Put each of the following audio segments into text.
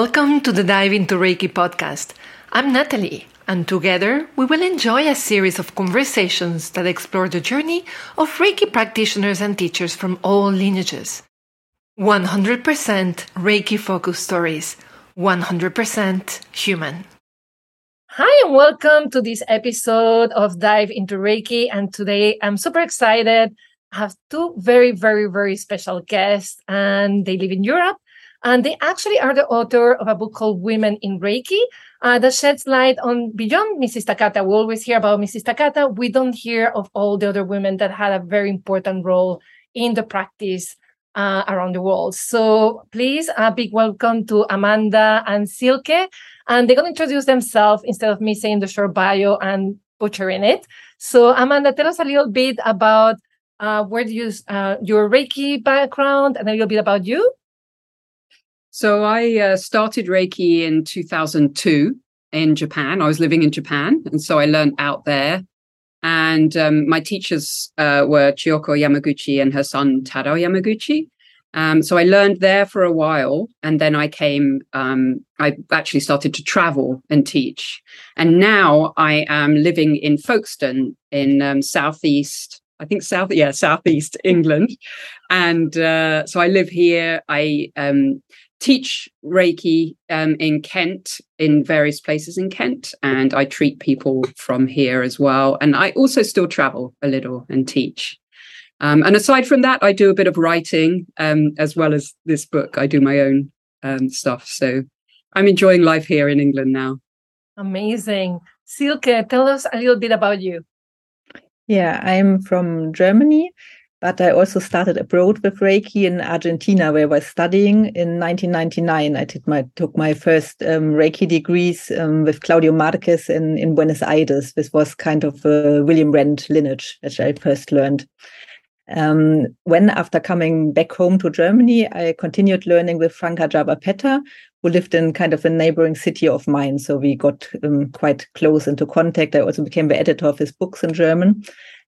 Welcome to the Dive into Reiki podcast. I'm Natalie, and together we will enjoy a series of conversations that explore the journey of Reiki practitioners and teachers from all lineages. 100% Reiki focused stories, 100% human. Hi, and welcome to this episode of Dive into Reiki. And today I'm super excited. I have two very, very, very special guests, and they live in Europe and they actually are the author of a book called Women in Reiki uh, that sheds light on beyond Mrs. Takata. We always hear about Mrs. Takata. We don't hear of all the other women that had a very important role in the practice uh, around the world. So please, a big welcome to Amanda and Silke. And they're going to introduce themselves instead of me saying the short bio and butchering it. So Amanda, tell us a little bit about uh, where do you uh, your Reiki background and a little bit about you. So I uh, started Reiki in 2002 in Japan. I was living in Japan, and so I learned out there. And um, my teachers uh, were Chiyoko Yamaguchi and her son Tadao Yamaguchi. Um, so I learned there for a while, and then I came. Um, I actually started to travel and teach, and now I am living in Folkestone in um, southeast I think south, yeah, southeast England, and uh, so I live here. I um, teach Reiki um, in Kent, in various places in Kent, and I treat people from here as well. And I also still travel a little and teach. Um, and aside from that, I do a bit of writing um, as well as this book. I do my own um, stuff. So I'm enjoying life here in England now. Amazing. Silke, tell us a little bit about you. Yeah, I'm from Germany but I also started abroad with Reiki in Argentina, where I was studying in 1999. I did my took my first um, Reiki degrees um, with Claudio Marquez in, in Buenos Aires. This was kind of a William Rand lineage that I first learned. Um, when after coming back home to Germany, I continued learning with Frank Arjava Petter, who lived in kind of a neighboring city of mine. So we got um, quite close into contact. I also became the editor of his books in German.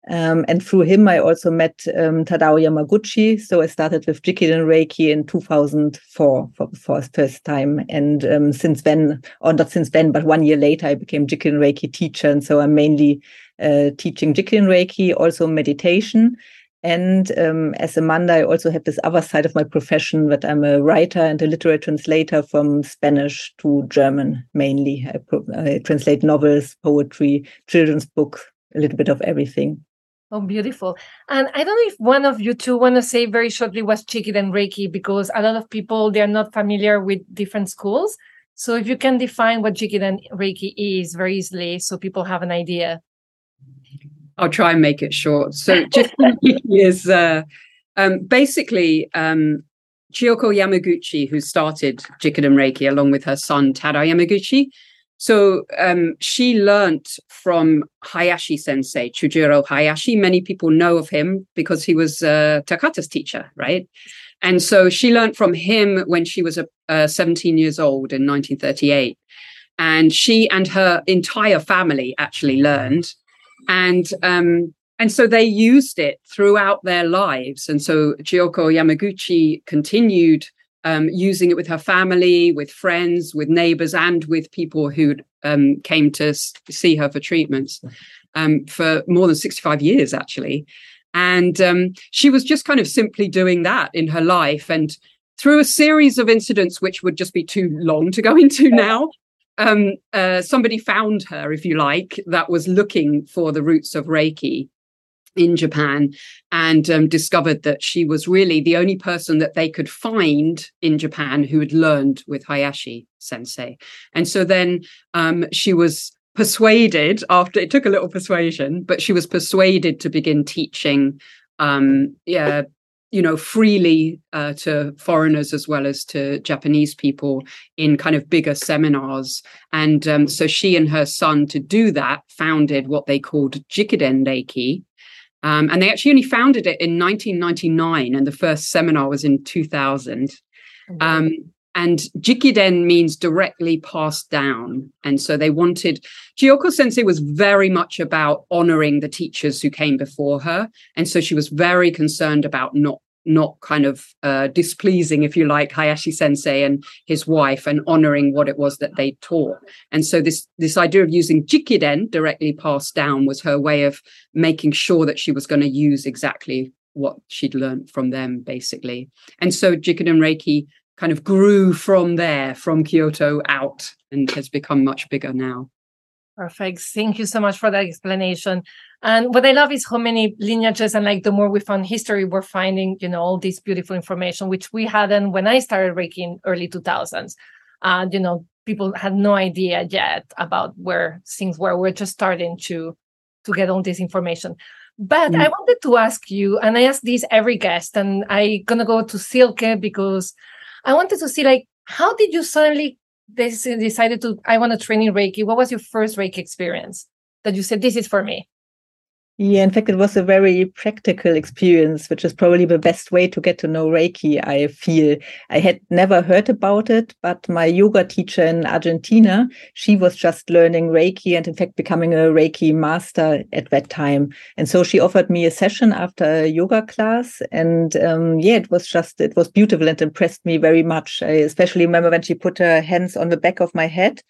Um, and through him, I also met um, Tadao Yamaguchi. So I started with Jikiden Reiki in 2004 for the first time. And um, since then, or not since then, but one year later, I became Jikiden Reiki teacher. And so I'm mainly uh, teaching Jikiden Reiki, also meditation. And um, as Amanda, I also have this other side of my profession that I'm a writer and a literary translator from Spanish to German mainly. I, I translate novels, poetry, children's books, a little bit of everything. Oh, beautiful. And I don't know if one of you two want to say very shortly what's Jikiden Reiki, because a lot of people, they're not familiar with different schools. So if you can define what Jikiden Reiki is very easily, so people have an idea. I'll try and make it short. So Jikiden Reiki is uh, um, basically um, Chiyoko Yamaguchi, who started Jikiden Reiki along with her son Tadao Yamaguchi, so um, she learnt from Hayashi sensei, Chujiro Hayashi. Many people know of him because he was uh, Takata's teacher, right? And so she learned from him when she was uh, 17 years old in 1938. And she and her entire family actually learned. And um, and so they used it throughout their lives. And so Chiyoko Yamaguchi continued um, using it with her family, with friends, with neighbors, and with people who um, came to see her for treatments um, for more than 65 years, actually. And um, she was just kind of simply doing that in her life. And through a series of incidents, which would just be too long to go into now, um, uh, somebody found her, if you like, that was looking for the roots of Reiki in Japan and um, discovered that she was really the only person that they could find in Japan who had learned with Hayashi sensei. And so then um, she was persuaded after it took a little persuasion, but she was persuaded to begin teaching. Um, yeah, you know, freely uh, to foreigners as well as to Japanese people in kind of bigger seminars. And um, so she and her son, to do that, founded what they called Jikiden Reiki, um, and they actually only founded it in 1999, and the first seminar was in 2000. Um, and Jikiden means directly passed down. And so they wanted, Chiyoko Sensei was very much about honoring the teachers who came before her. And so she was very concerned about not not kind of uh, displeasing, if you like, Hayashi Sensei and his wife, and honoring what it was that they taught. And so this this idea of using Jikiden directly passed down was her way of making sure that she was going to use exactly what she'd learned from them, basically. And so Jikiden Reiki kind of grew from there, from Kyoto out, and has become much bigger now. Perfect. Thank you so much for that explanation. And what I love is how many lineages and like the more we found history, we're finding, you know, all this beautiful information, which we hadn't when I started Reiki in early 2000s. And, you know, people had no idea yet about where things were. We're just starting to to get all this information. But mm. I wanted to ask you, and I ask this every guest, and I'm gonna go to Silke because I wanted to see like how did you suddenly decided to I want to train in Reiki? What was your first Reiki experience that you said this is for me? Yeah, in fact, it was a very practical experience, which is probably the best way to get to know Reiki. I feel I had never heard about it, but my yoga teacher in Argentina, she was just learning Reiki and, in fact, becoming a Reiki master at that time. And so she offered me a session after a yoga class. And um, yeah, it was just, it was beautiful and impressed me very much. I especially remember when she put her hands on the back of my head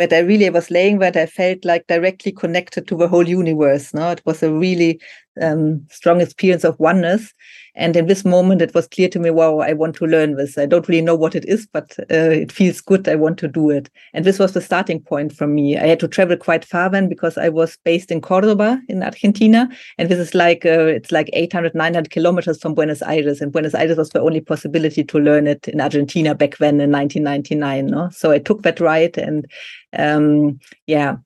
but I really was laying that I felt like directly connected to the whole universe. No, it was a really um, strong experience of oneness. And in this moment, it was clear to me, wow, I want to learn this. I don't really know what it is, but uh, it feels good. I want to do it. And this was the starting point for me. I had to travel quite far then because I was based in Cordoba in Argentina. And this is like, uh, it's like 800, 900 kilometers from Buenos Aires. And Buenos Aires was the only possibility to learn it in Argentina back then in 1999. No? So I took that ride and um, yeah,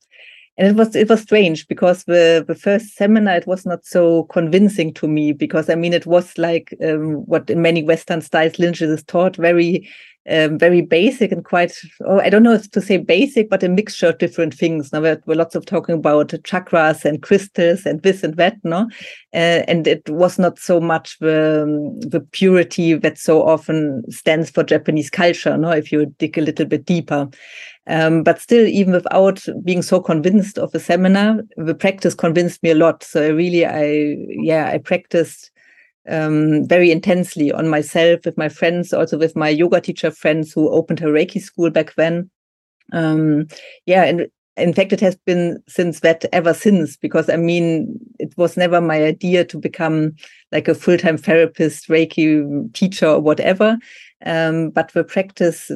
and it was it was strange because the the first seminar it was not so convincing to me because I mean it was like um, what in many Western styles lineages is taught very um, very basic and quite oh I don't know to say basic but a mixture of different things. Now there were lots of talking about chakras and crystals and this and that, no, uh, and it was not so much the the purity that so often stands for Japanese culture. No, if you dig a little bit deeper. Um, but still, even without being so convinced of the seminar, the practice convinced me a lot. So I really, I yeah, I practiced um, very intensely on myself with my friends, also with my yoga teacher friends who opened a Reiki school back then. Um, yeah, and in fact, it has been since that ever since, because I mean, it was never my idea to become like a full time therapist, Reiki teacher, or whatever. Um, but the practice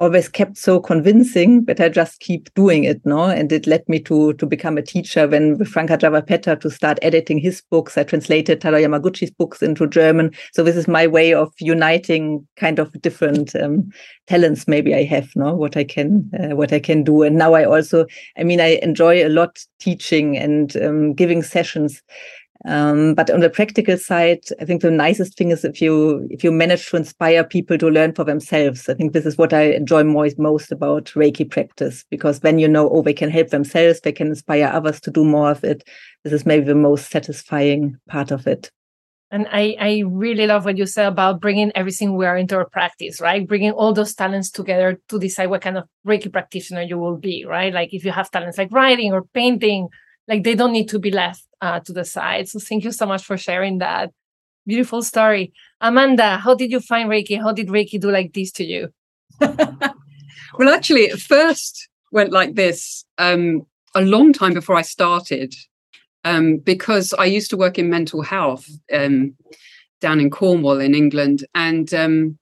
always kept so convincing that I just keep doing it, no? And it led me to to become a teacher when with Frank Arjava Petter to start editing his books. I translated Tadao Yamaguchi's books into German. So this is my way of uniting kind of different um, talents maybe I have, no? What I can uh, what I can do. And now I also, I mean, I enjoy a lot teaching and um, giving sessions. Um, but on the practical side, I think the nicest thing is if you if you manage to inspire people to learn for themselves. I think this is what I enjoy most most about Reiki practice because when you know, oh, they can help themselves, they can inspire others to do more of it. This is maybe the most satisfying part of it. And I, I really love what you said about bringing everything we are into our practice, right? Bringing all those talents together to decide what kind of Reiki practitioner you will be, right? Like if you have talents like writing or painting, like they don't need to be left uh, to the side. So thank you so much for sharing that beautiful story. Amanda, how did you find Reiki? How did Reiki do like this to you? well, actually, it first went like this um, a long time before I started, um, because I used to work in mental health um, down in Cornwall in England, and um,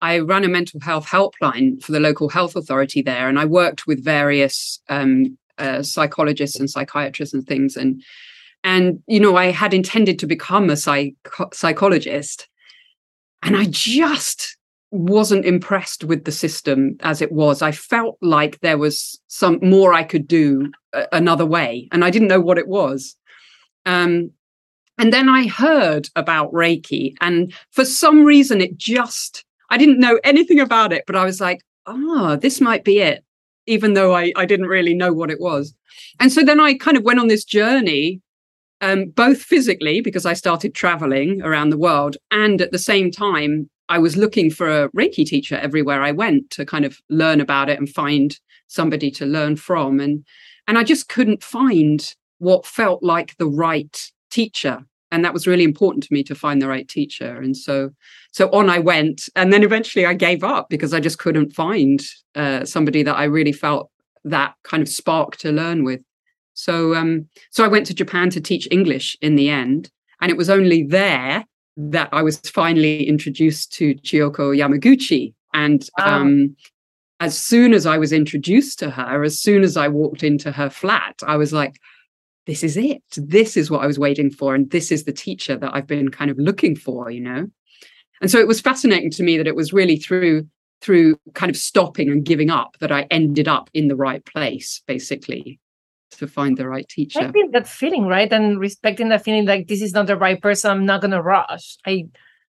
I ran a mental health helpline for the local health authority there, and I worked with various um, uh, psychologists and psychiatrists and things, and and you know i had intended to become a psych- psychologist. And i just wasn't impressed with the system as it was. I felt like there was some more i could do uh, another way. And i didn't know what it was. Um, and then i heard about reiki. And for some reason it just i didn't know anything about it but i was like oh this might be it even though I, I didn't really know what it was and so then i kind of went on this journey um, both physically because I started traveling around the world, and at the same time, I was looking for a Reiki teacher everywhere I went to kind of learn about it and find somebody to learn from, and and I just couldn't find what felt like the right teacher. And that was really important to me to find the right teacher. And so so on i went and then eventually i gave up because i just couldn't find uh, somebody that i really felt that kind of spark to learn with. So um so i went to japan to teach english in the end and it was only there that i was finally introduced to chiyoko yamaguchi. And wow. um as soon as i was introduced to her as soon as i walked into her flat i was like this is it. This is what I was waiting for. And this is the teacher that I've been kind of looking for, you know? And so it was fascinating to me that it was really through through kind of stopping and giving up that I ended up in the right place, basically, to find the right teacher. I think that feeling, right? And respecting that feeling like this is not the right person, I'm not gonna rush. I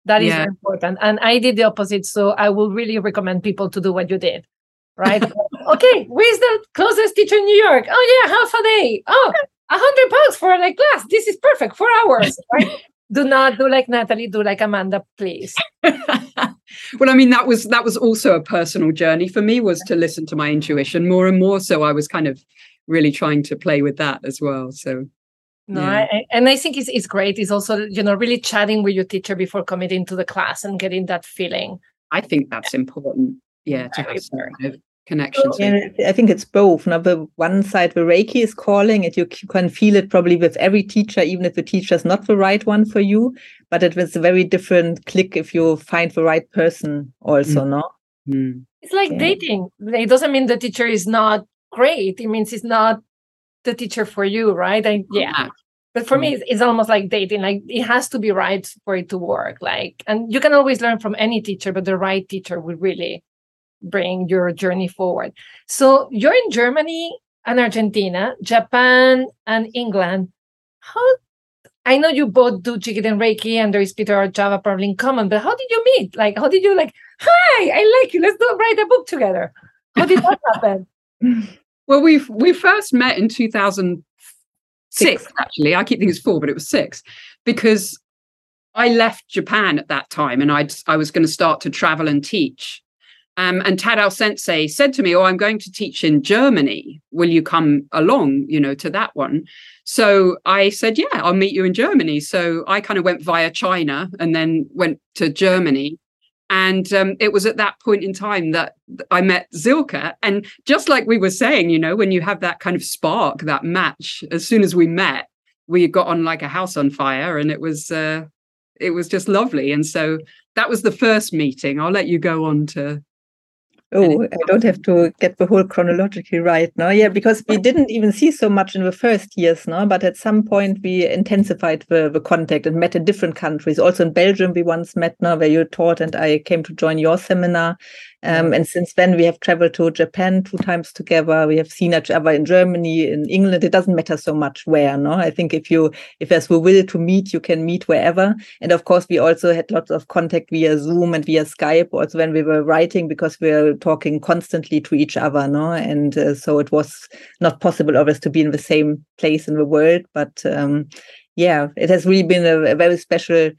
that is yeah. important. And I did the opposite. So I will really recommend people to do what you did. Right. okay, where's the closest teacher in New York? Oh yeah, half a day. Oh, a hundred bucks for a class. This is perfect. Four hours. Right? do not do like Natalie. Do like Amanda, please. well, I mean, that was that was also a personal journey for me. Was to listen to my intuition more and more. So I was kind of really trying to play with that as well. So. No, yeah. I, and I think it's, it's great. It's also, you know, really chatting with your teacher before committing to the class and getting that feeling. I think that's important. Yeah, to have some connection yeah, I think it's both. Now, the one side, the Reiki is calling and you can feel it probably with every teacher, even if the teacher is not the right one for you. But it was a very different click if you find the right person also, mm. no? Mm. It's like yeah. dating. It doesn't mean the teacher is not great. It means it's not the teacher for you, right? I, yeah. But for mm. me, it's, it's almost like dating. Like it has to be right for it to work. Like, and you can always learn from any teacher, but the right teacher will really bring your journey forward. So you're in Germany and Argentina, Japan and England. How I know you both do Jikiden Reiki and there is Peter or Java probably in common, but how did you meet? Like, how did you like, hi, I like you. Let's do write a book together. How did that happen? well, we we first met in 2006, six. actually. I keep thinking it's four, but it was six because I left Japan at that time and I I was going to start to travel and teach. Um, and Tadao Sensei said to me, "Oh, I'm going to teach in Germany. Will you come along? You know, to that one?" So I said, "Yeah, I'll meet you in Germany." So I kind of went via China and then went to Germany. And um, it was at that point in time that I met Silke. And just like we were saying, you know, when you have that kind of spark, that match, as soon as we met, we got on like a house on fire, and it was uh, it was just lovely. And so that was the first meeting. I'll let you go on to Oh, I don't have to get the whole chronologically right now. Yeah, because we didn't even see so much in the first years, no. But at some point, we intensified the, the contact and met in different countries. Also in Belgium, we once met now where you taught, and I came to join your seminar. Um, and since then, we have traveled to Japan two times together. We have seen each other in Germany, in England. It doesn't matter so much where, no. I think if you if there's the will to meet, you can meet wherever. And of course, we also had lots of contact via Zoom and via Skype. Also, when we were writing, because we were talking constantly to each other, no. And uh, so it was not possible always to be in the same place in the world. But um, yeah, it has really been a, a very special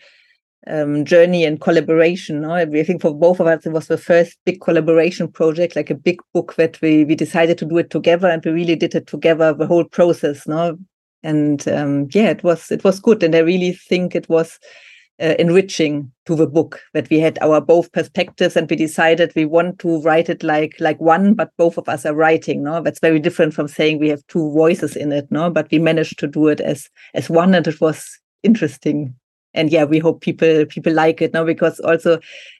um, journey and collaboration. No? I think for both of us, it was the first big collaboration project, like a big book that we we decided to do it together, and we really did it together, the whole process. No, and um, yeah, it was it was good, and I really think it was. Uh, enriching to the book that we had our both perspectives and we decided we want to write it like like one but both of us are writing no that's very different from saying we have two voices in it no but we managed to do it as as one and it was interesting and yeah we hope people people like it now because also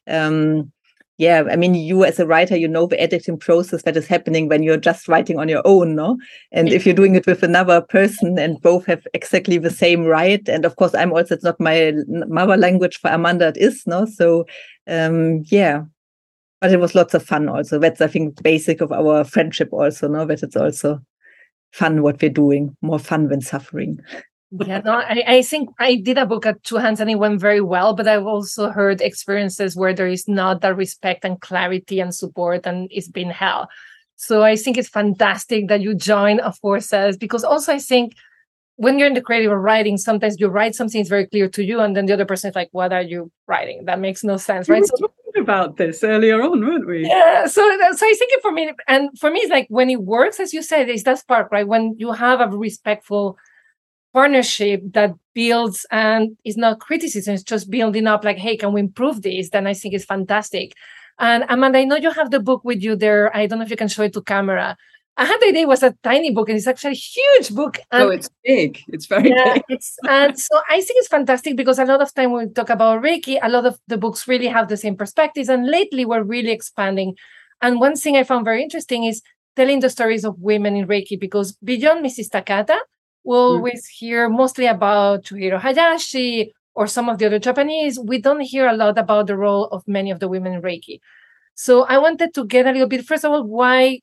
um yeah i mean you as a writer you know the editing process that is happening when you're just writing on your own no? And if you're doing it with another person and both have exactly the same right and of course i'm also it's not my mother language for amanda it is no? So um yeah. But it was lots of fun also. That's i think basic of our friendship also no? That it's also fun what we're doing more fun than suffering yeah, no, I, I think I did a book at two hands and it went very well, but I've also heard experiences where there is not that respect and clarity and support and it's been hell. So I think it's fantastic that you join a forces because also I think when you're in the creative writing, sometimes you write something is very clear to you, and then the other person is like, "What are you writing? That makes no sense, right?" We were so, talking about this earlier on, weren't we? Yeah. So, so I think for me, and for me, it's like when it works, as you said, is that spark, right? When you have a respectful partnership that builds and is not criticism, it's just building up like, hey, can we improve this? Then I think it's fantastic. And Amanda, I know you have the book with you there. I don't know if you can show it to camera. I had the idea it was a tiny book and it's actually a huge book. And, oh, it's big. It's very yeah, big. It's, and so I think it's fantastic because a lot of time when we talk about Reiki, a lot of the books really have the same perspectives. And lately we're really expanding. And one thing I found very interesting is telling the stories of women in Reiki because beyond Mrs. Takata, we'll mm. always hear mostly about Chujiro Hayashi or some of the other Japanese. We don't hear a lot about the role of many of the women in Reiki. So I wanted to get a little bit, first of all, why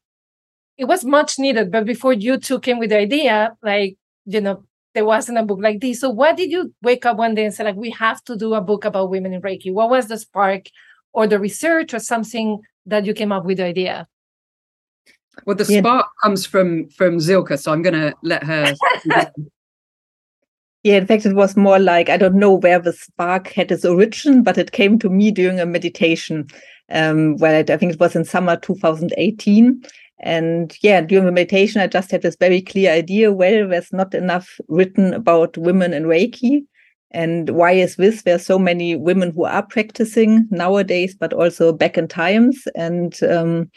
it was much needed. But before you two came with the idea, like, you know, there wasn't a book like this. So why did you wake up one day and say, like, we have to do a book about women in Reiki? What was the spark or the research or something that you came up with the idea? Well, the spark yeah. Comes from from Silke, so I'm going to let her. yeah, in fact, it was more like I don't know where the spark had its origin, but it came to me during a meditation. Um, where I, I think it was in summer 2018, and yeah, during the meditation, I just had this very clear idea well, there's not enough written about women in Reiki. And why is this? There's so many women who are practicing nowadays, but also back in times. And um,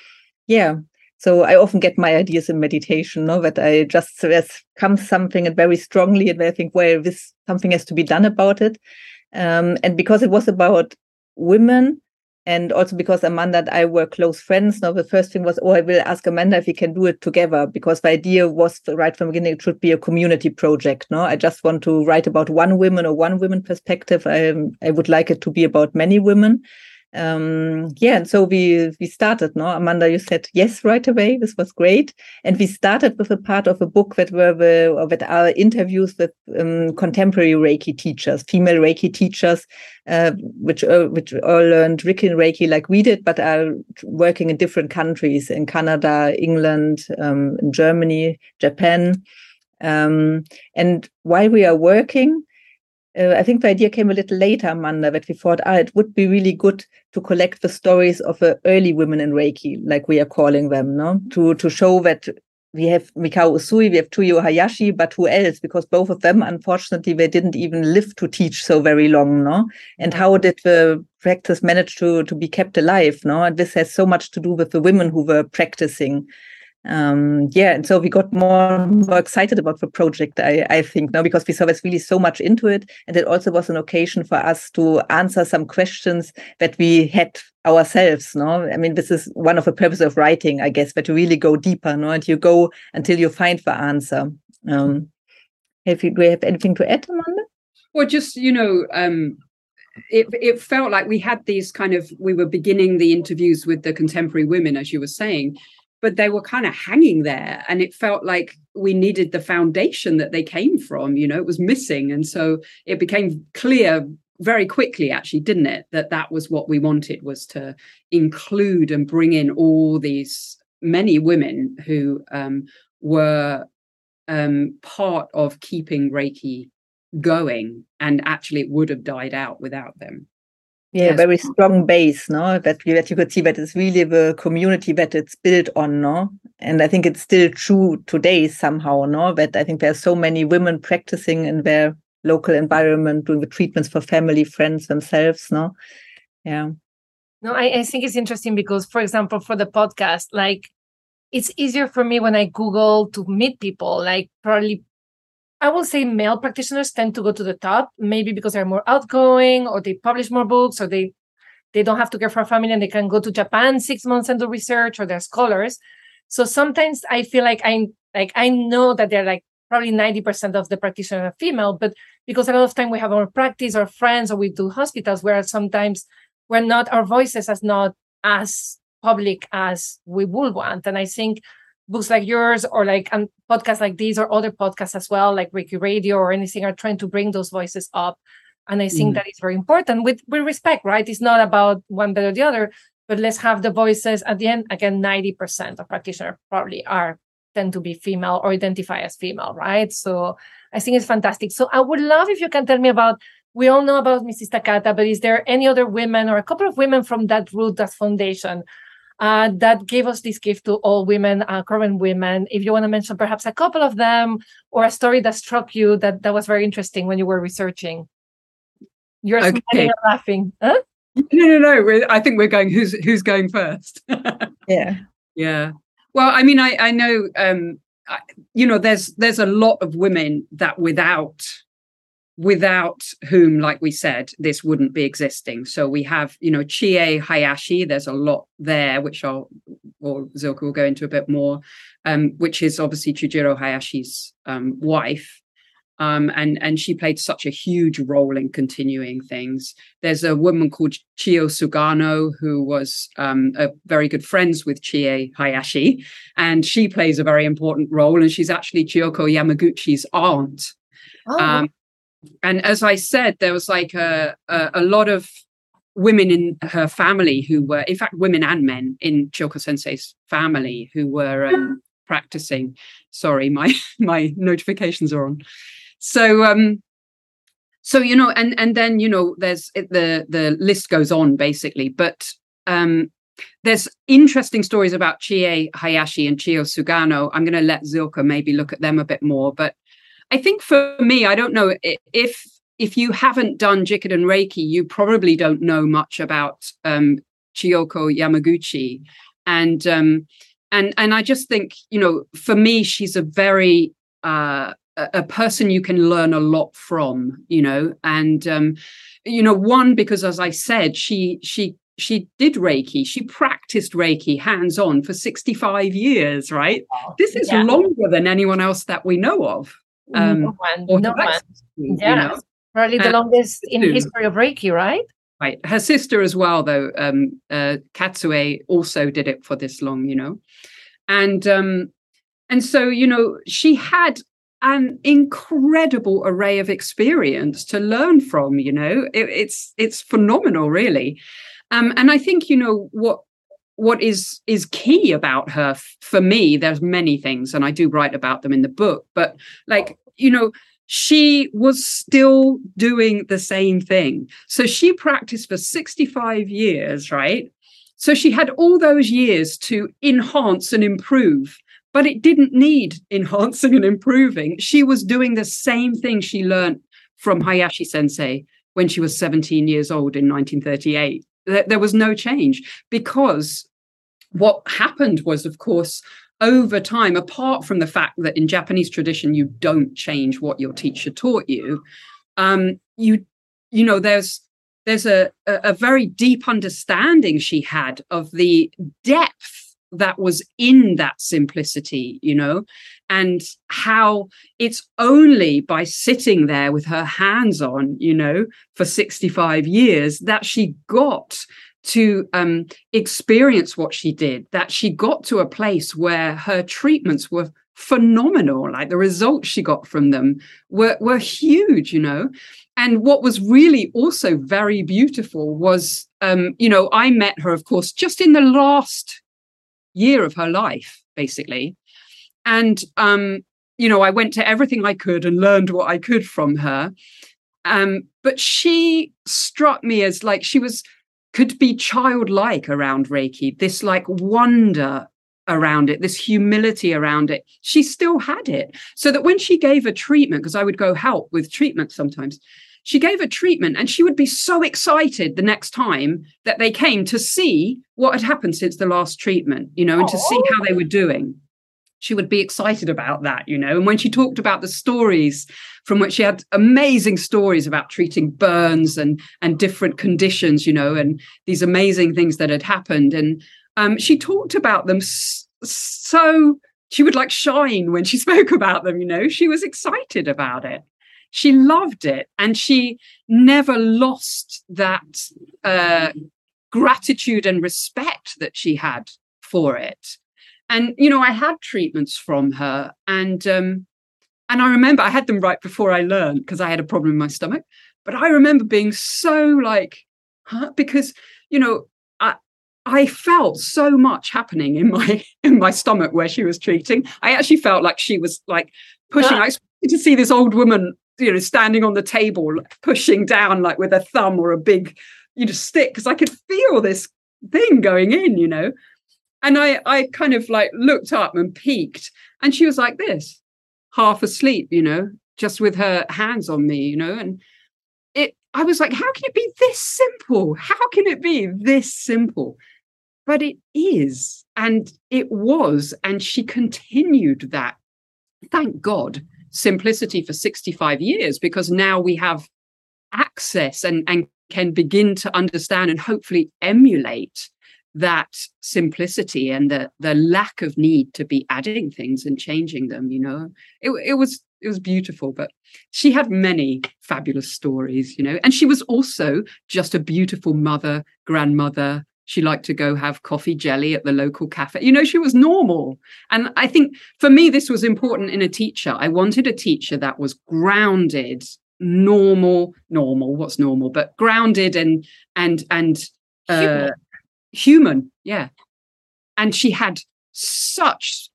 yeah, so I often get my ideas in meditation, no, that I just there's comes something and very strongly, and I think, well, this something has to be done about it. Um, and because it was about women, and also because Amanda and I were close friends. Now the first thing was, oh, I will ask Amanda if we can do it together because the idea was right from the beginning it should be a community project. No, I just want to write about one woman or one woman perspective. I I would like it to be about many women um yeah and so we we started no? Amanda you said yes right away. This was great. And we started with a part of a book that were the or that are interviews with um, contemporary reiki teachers female reiki teachers uh, which uh, which all learned Reiki and reiki like we did but are working in different countries in canada england um, in germany japan. Um, and while we are working uh, I think the idea came a little later, Amanda, that we thought, ah, it would be really good to collect the stories of the early women in Reiki, like we are calling them, no? To to show that we have Mikao Usui, we have Chujiro Hayashi, but who else? Because both of them, unfortunately, they didn't even live to teach so very long, no? And how did the practice manage to to be kept alive, no? And this has so much to do with the women who were practicing um yeah and so we got more more excited about the project i i think now because we saw there's really so much into it and it also was an occasion for us to answer some questions that we had ourselves no? I mean this is one of the purposes of writing i guess but to really go deeper no? And you go until you find the answer. Um have you do you have anything to add amanda? Well just you know um it it felt like we had these kind of we were beginning the interviews with the contemporary women as you were saying but they were kind of hanging there and it felt like we needed the foundation that they came from you know it was missing and so it became clear very quickly actually didn't it that that was what we wanted was to include and bring in all these many women who um, were um, part of keeping reiki going and actually it would have died out without them yeah, yes. very strong base, no? That that you could see that it's really the community that it's built on, no? And I think it's still true today somehow, no? That I think there are so many women practicing in their local environment, doing the treatments for family, friends themselves, no? Yeah. No, I, I think it's interesting because, for example, for the podcast, like it's easier for me when I Google to meet people, like probably I will say male practitioners tend to go to the top, maybe because they're more outgoing or they publish more books or they they don't have to care for a family and they can go to Japan six months and do research or they're scholars. So sometimes I feel like I like I know that they're like probably 90% of the practitioners are female, but because a lot of time we have our practice or friends or we do hospitals where sometimes we're not our voices as not as public as we would want. And I think books like yours or like and podcasts like these or other podcasts as well, like Reiki Radio or anything, are trying to bring those voices up. And I think mm. that is very important with, with respect, right? It's not about one better the other, but let's have the voices at the end. Again, 90% of practitioners probably are tend to be female or identify as female, right? So I think it's fantastic. So I would love if you can tell me about we all know about Mrs. Takata, but is there any other women or a couple of women from that root, that foundation uh, that gave us this gift to all women, uh, current women. If you want to mention perhaps a couple of them or a story that struck you that, that was very interesting when you were researching. You're okay. smiling and laughing. Huh? No, no, no. We're, I think we're going. Who's who's going first? yeah, yeah. Well, I mean, I I know. Um, I, you know, there's there's a lot of women that without without whom, like we said, this wouldn't be existing. So we have, you know, Chie Hayashi. There's a lot there, which I'll or Silke will go into a bit more, um, which is obviously Chujiro Hayashi's um, wife. Um, and and she played such a huge role in continuing things. There's a woman called Chio Sugano who was um, a very good friends with Chie Hayashi, and she plays a very important role. And she's actually Chiyoko Yamaguchi's aunt. Oh. Um, and as I said, there was like a, a, a lot of women in her family who were, in fact, women and men in Chiyoko Sensei's family who were um, practicing. Sorry, my my notifications are on. So um so you know and and then you know there's the the list goes on basically but um there's interesting stories about Chie Hayashi and Chio Sugano. I'm going to let Silke maybe look at them a bit more, but I think for me, I don't know if if you haven't done Jikiden Reiki, you probably don't know much about um, Chiyoko Yamaguchi, and um, and and I just think you know, for me, she's a very uh, a person you can learn a lot from you know? And um you know one because as i said she she she did reiki. She practiced reiki hands on for 65 years right? This is yeah. longer than anyone else that we know of um no one, no one. yeah you know? probably the longest in history of reiki right? Right. Her sister as well though um uh katsue also did it for this long you know. And um and so you know she had an incredible array of experience to learn from you know. It, it's it's phenomenal really. Um, and i think you know what what is is key about her for me there's many things and i do write about them in the book but like you know she was still doing the same thing so she practiced for 65 years right so she had all those years to enhance and improve but it didn't need enhancing and improving. She was doing the same thing she learned from Hayashi sensei when she was 17 years old in 1938. There was no change because what happened was, of course, over time, apart from the fact that in Japanese tradition you don't change what your teacher taught you, um, you you know there's there's a, a very deep understanding she had of the depth that was in that simplicity, you know, and how it's only by sitting there with her hands on, you know, for 65 years that she got to um, experience what she did, that she got to a place where her treatments were phenomenal. Like the results she got from them were, were huge, you know. And what was really also very beautiful was, um, you know, I met her, of course, just in the last year of her life, basically. And, um, you know, I went to everything I could and learned what I could from her. Um, but she struck me as like she was could be childlike around Reiki, this like wonder around it, this humility around it. She still had it. So that when she gave a treatment, because I would go help with treatment sometimes, she gave a treatment and she would be so excited the next time that they came to see what had happened since the last treatment, you know, and to see how they were doing. She would be excited about that, you know. And when she talked about the stories from which she had amazing stories about treating burns and and different conditions, you know, and these amazing things that had happened. And um, she talked about them so she would like shine when she spoke about them, you know. She was excited about it she loved it and she never lost that uh, gratitude and respect that she had for it and you know i had treatments from her and um and i remember i had them right before i learned because i had a problem in my stomach but i remember being so like huh? because you know i i felt so much happening in my in my stomach where she was treating i actually felt like she was like pushing i expected to see this old woman you know, standing on the table, pushing down like with a thumb or a big, you know, stick, because I could feel this thing going in, you know. And I, I kind of like looked up and peeked, and she was like this, half asleep, you know, just with her hands on me, you know, and it. I was like, how can it be this simple? How can it be this simple? But it is, and it was, and she continued that. Thank God, simplicity for 65 years, because now we have access and, and can begin to understand and hopefully emulate that simplicity and the the lack of need to be adding things and changing them you know? It, it was it was beautiful but she had many fabulous stories you know? And she was also just a beautiful mother grandmother. She liked to go have coffee jelly at the local cafe. You know she was normal. And i think for me this was important in a teacher. I wanted a teacher that was grounded normal normal what's normal but grounded and and and uh, human. yeah and she had such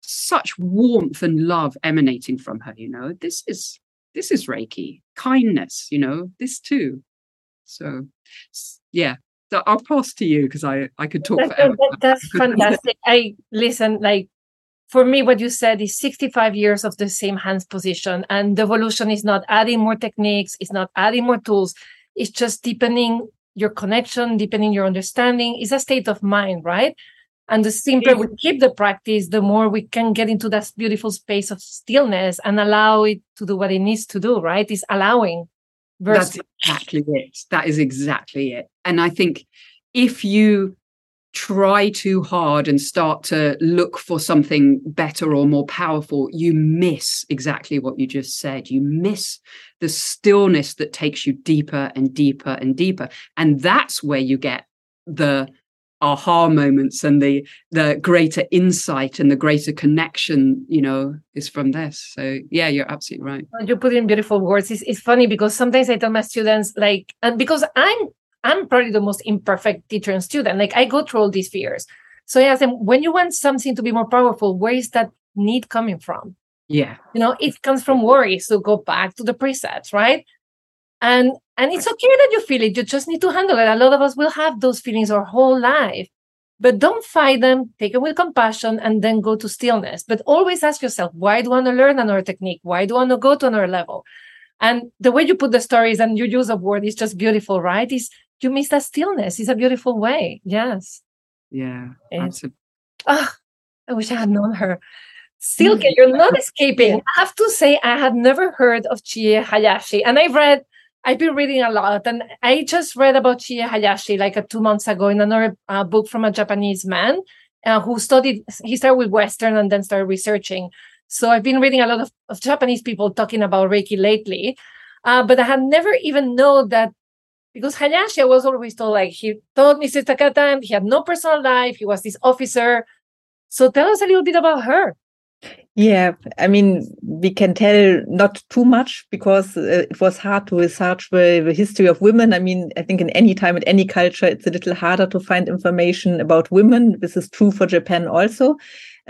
such warmth and love emanating from her you know this is this is reiki kindness you know this too so yeah so i'll pass to you because i i could talk that, forever. That, that's fantastic i listen like for me, what you said is 65 years of the same hands position. And the evolution is not adding more techniques, it's not adding more tools, it's just deepening your connection, deepening your understanding. It's a state of mind, right? And the simpler we keep the practice, the more we can get into that beautiful space of stillness and allow it to do what it needs to do, right? It's allowing. Versus- That's exactly it. That is exactly it. And I think if you try too hard and start to look for something better or more powerful, you miss exactly what you just said. You miss the stillness that takes you deeper and deeper and deeper. And that's where you get the aha moments and the the greater insight and the greater connection you know is from this so yeah you're absolutely right you put in beautiful words it's, it's funny because sometimes i tell my students like and because i'm I'm probably the most imperfect teacher and student. Like I go through all these fears. So I ask them, when you want something to be more powerful, where is that need coming from? Yeah. You know, it comes from worry. So go back to the precepts, right? And and it's okay that you feel it. You just need to handle it. A lot of us will have those feelings our whole life. But don't fight them, take it with compassion, and then go to stillness. But always ask yourself, why do I want to learn another technique? Why do I want to go to another level? And the way you put the stories and you use a word is just beautiful, right? Is you miss that stillness. It's a beautiful way. Yes. Yeah. That's a... oh, I wish I had known her. Silke, you're not escaping. Yeah. I have to say, I had never heard of Chie Hayashi. And I've read, I've been reading a lot. And I just read about Chie Hayashi like a two months ago in another uh, book from a Japanese man uh, who studied, he started with Western and then started researching. So I've been reading a lot of, of Japanese people talking about Reiki lately. Uh, but I had never even known that because Hayashi was always told like he taught Mr. Takata, he had no personal life, he was this officer. So tell us a little bit about her. Yeah, I mean, we can tell not too much because uh, it was hard to research the, the, history of women. I mean, I think in any time, in any culture, it's a little harder to find information about women. This is true for Japan also.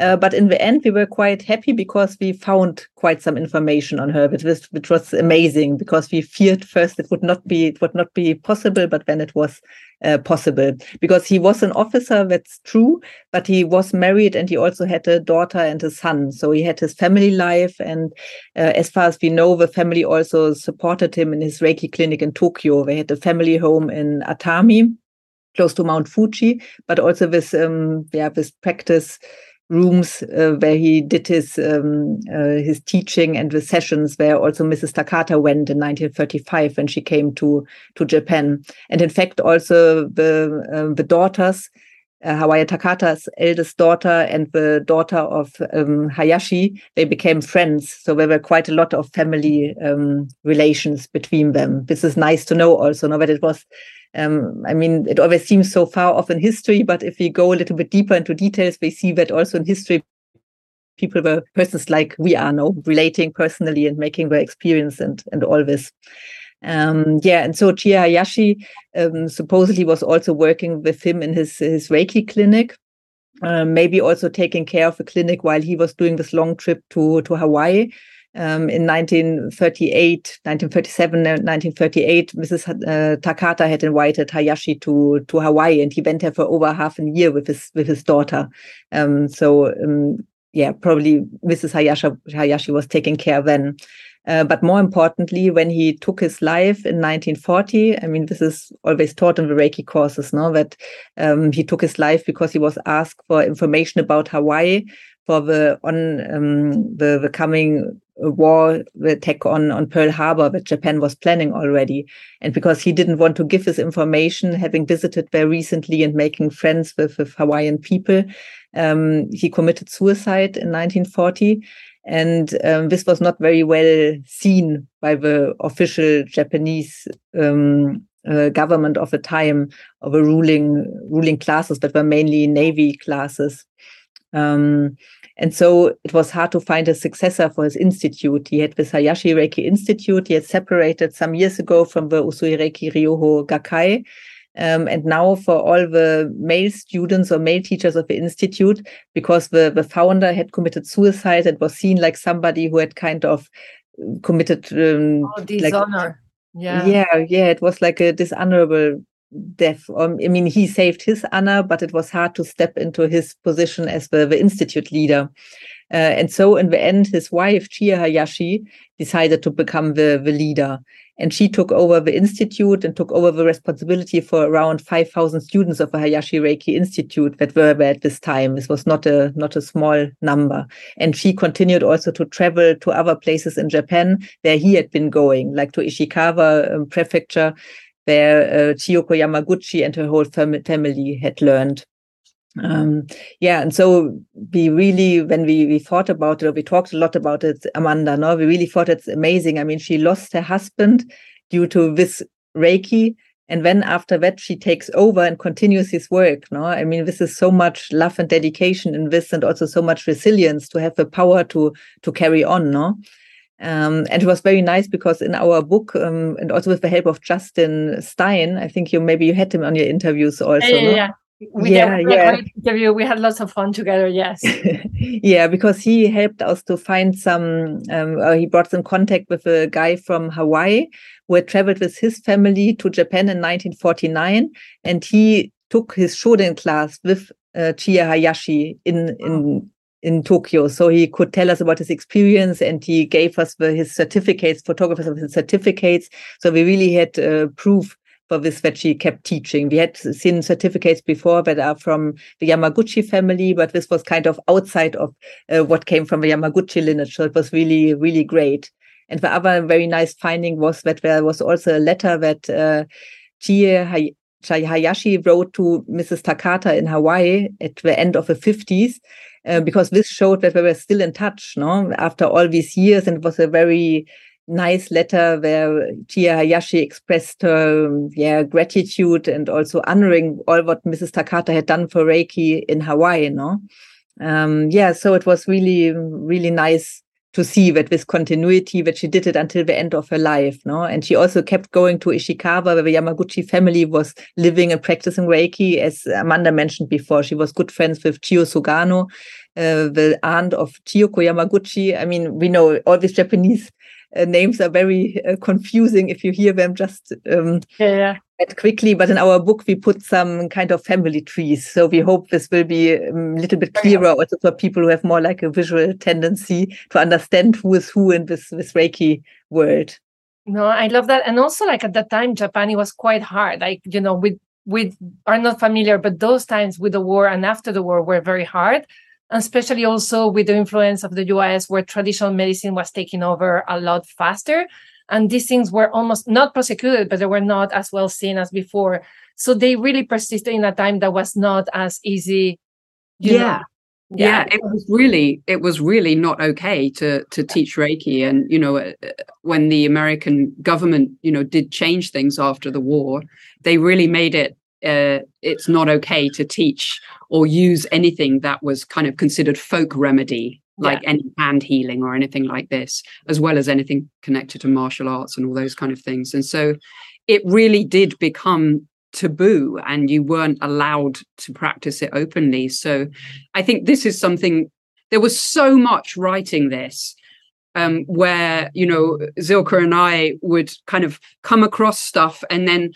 Uh, but in the end, we were quite happy because we found quite some information on her, which was, which was amazing. Because we feared first it would not be it would not be possible, but then it was uh, possible. Because he was an officer, that's true, but he was married and he also had a daughter and a son. So he had his family life, and uh, as far as we know, the family also supported him in his Reiki clinic in Tokyo. They had a family home in Atami, close to Mount Fuji, but also with um, yeah with practice rooms uh, where he did his um, uh, his teaching and the sessions where also Mrs. Takata went in 1935 when she came to to Japan and in fact also the uh, the daughters uh, Hawayo Takata's eldest daughter and the daughter of um, Hayashi, they became friends. So there were quite a lot of family um, relations between them. This is nice to know also, know that it was um, I mean, it always seems so far off in history, but if we go a little bit deeper into details, we see that also in history, people were persons like we are now, relating personally and making their experience and, and all this. Um, yeah, and so Chie Hayashi um, supposedly was also working with him in his, his Reiki clinic. Uh, maybe also taking care of the clinic while he was doing this long trip to to Hawaii. Um, in 1938, 1937, 1938, Mrs. Uh, Takata had invited Hayashi to to Hawaii, and he went there for over half a year with his with his daughter. Um, so um, yeah, probably Mrs. Hayashi, Hayashi was taking care then. Uh, but more importantly, when he took his life in 1940, I mean, this is always taught in the Reiki courses, no, that um, he took his life because he was asked for information about Hawaii for the on um, the, the coming war the attack on on Pearl Harbor that Japan was planning already, and because he didn't want to give this information, having visited there recently and making friends with, with Hawaiian people, um, he committed suicide in 1940. And um, this was not very well seen by the official Japanese um, uh, government of the time, of the ruling ruling classes, but were mainly navy classes. Um, and so it was hard to find a successor for his institute. He had the Hayashi Reiki Institute. He had separated some years ago from the Usui Reiki Ryoho Gakkai. Um, and now for all the male students or male teachers of the institute, because the, the founder had committed suicide and was seen like somebody who had kind of committed um, oh, dishonor. Like, yeah, yeah, yeah. It was like a dishonorable death. Um, I mean, he saved his honor, but it was hard to step into his position as the, the institute leader. Uh, and so, in the end, his wife, Chie Hayashi, decided to become the, the leader. And she took over the institute and took over the responsibility for around 5,000 students of the Hayashi Reiki Institute that were there at this time. This was not a not a small number. And she continued also to travel to other places in Japan where he had been going, like to Ishikawa um, Prefecture where uh, Chiyoko Yamaguchi and her whole fam- family had learned. Um, yeah, and so we really, when we, we thought about it, or we talked a lot about it, Amanda, no, we really thought it's amazing. I mean, she lost her husband due to this Reiki, and then after that, she takes over and continues his work. No, I mean, this is so much love and dedication in this, and also so much resilience to have the power to to carry on. No, um, and it was very nice because in our book, um, and also with the help of Justin Stein, I think you maybe you had him on your interviews also. Yeah, no? yeah. We yeah, yeah. interview. We had lots of fun together. Yes. yeah, because he helped us to find some. Um, uh, he brought some contact with a guy from Hawaii who had traveled with his family to Japan in 1949, and he took his shoden class with uh, Hayashi in in in Tokyo. So he could tell us about his experience and he gave us the, his certificates, photographers of his certificates. So we really had uh, proof for this that she kept teaching. We had seen certificates before that are from the Yamaguchi family, but this was kind of outside of uh, what came from the Yamaguchi lineage. So it was really, really great. And the other very nice finding was that there was also a letter that uh, Chie Hayashi wrote to Mrs. Takata in Hawaii at the end of the 50s uh, because this showed that we were still in touch, no, after all these years, and it was a very nice letter where Chie Hayashi expressed her yeah gratitude and also honoring all what Mrs. Takata had done for Reiki in Hawaii, no. Um, yeah, so it was really really nice to see that with continuity that she did it until the end of her life no and she also kept going to ishikawa where the yamaguchi family was living and practicing reiki as amanda mentioned before she was good friends with chiyo sugano uh, the aunt of chiyoko yamaguchi i mean we know all these japanese uh, names are very uh, confusing if you hear them just um, yeah quickly, but in our book we put some kind of family trees. So we hope this will be um, a little bit clearer also for people who have more like a visual tendency to understand who is who in this this Reiki world. No, I love that, and also like at that time, Japan it was quite hard. Like you know, we we are not familiar, but those times with the war and after the war were very hard especially also with the influence of the US, where traditional medicine was taking over a lot faster. And these things were almost not prosecuted but they were not as well seen as before. So they really persisted in a time that was not as easy yeah. Yeah. yeah it was really it was really not okay to to teach reiki. And you know uh, when the american government you know did change things after the war they really made it uh, it's not okay to teach or use anything that was kind of considered folk remedy like yeah. any hand healing or anything like this, as well as anything connected to martial arts and all those kind of things. And so it really did become taboo and you weren't allowed to practice it openly. So I think this is something, there was so much writing this um, where you know Silke and I would kind of come across stuff, and then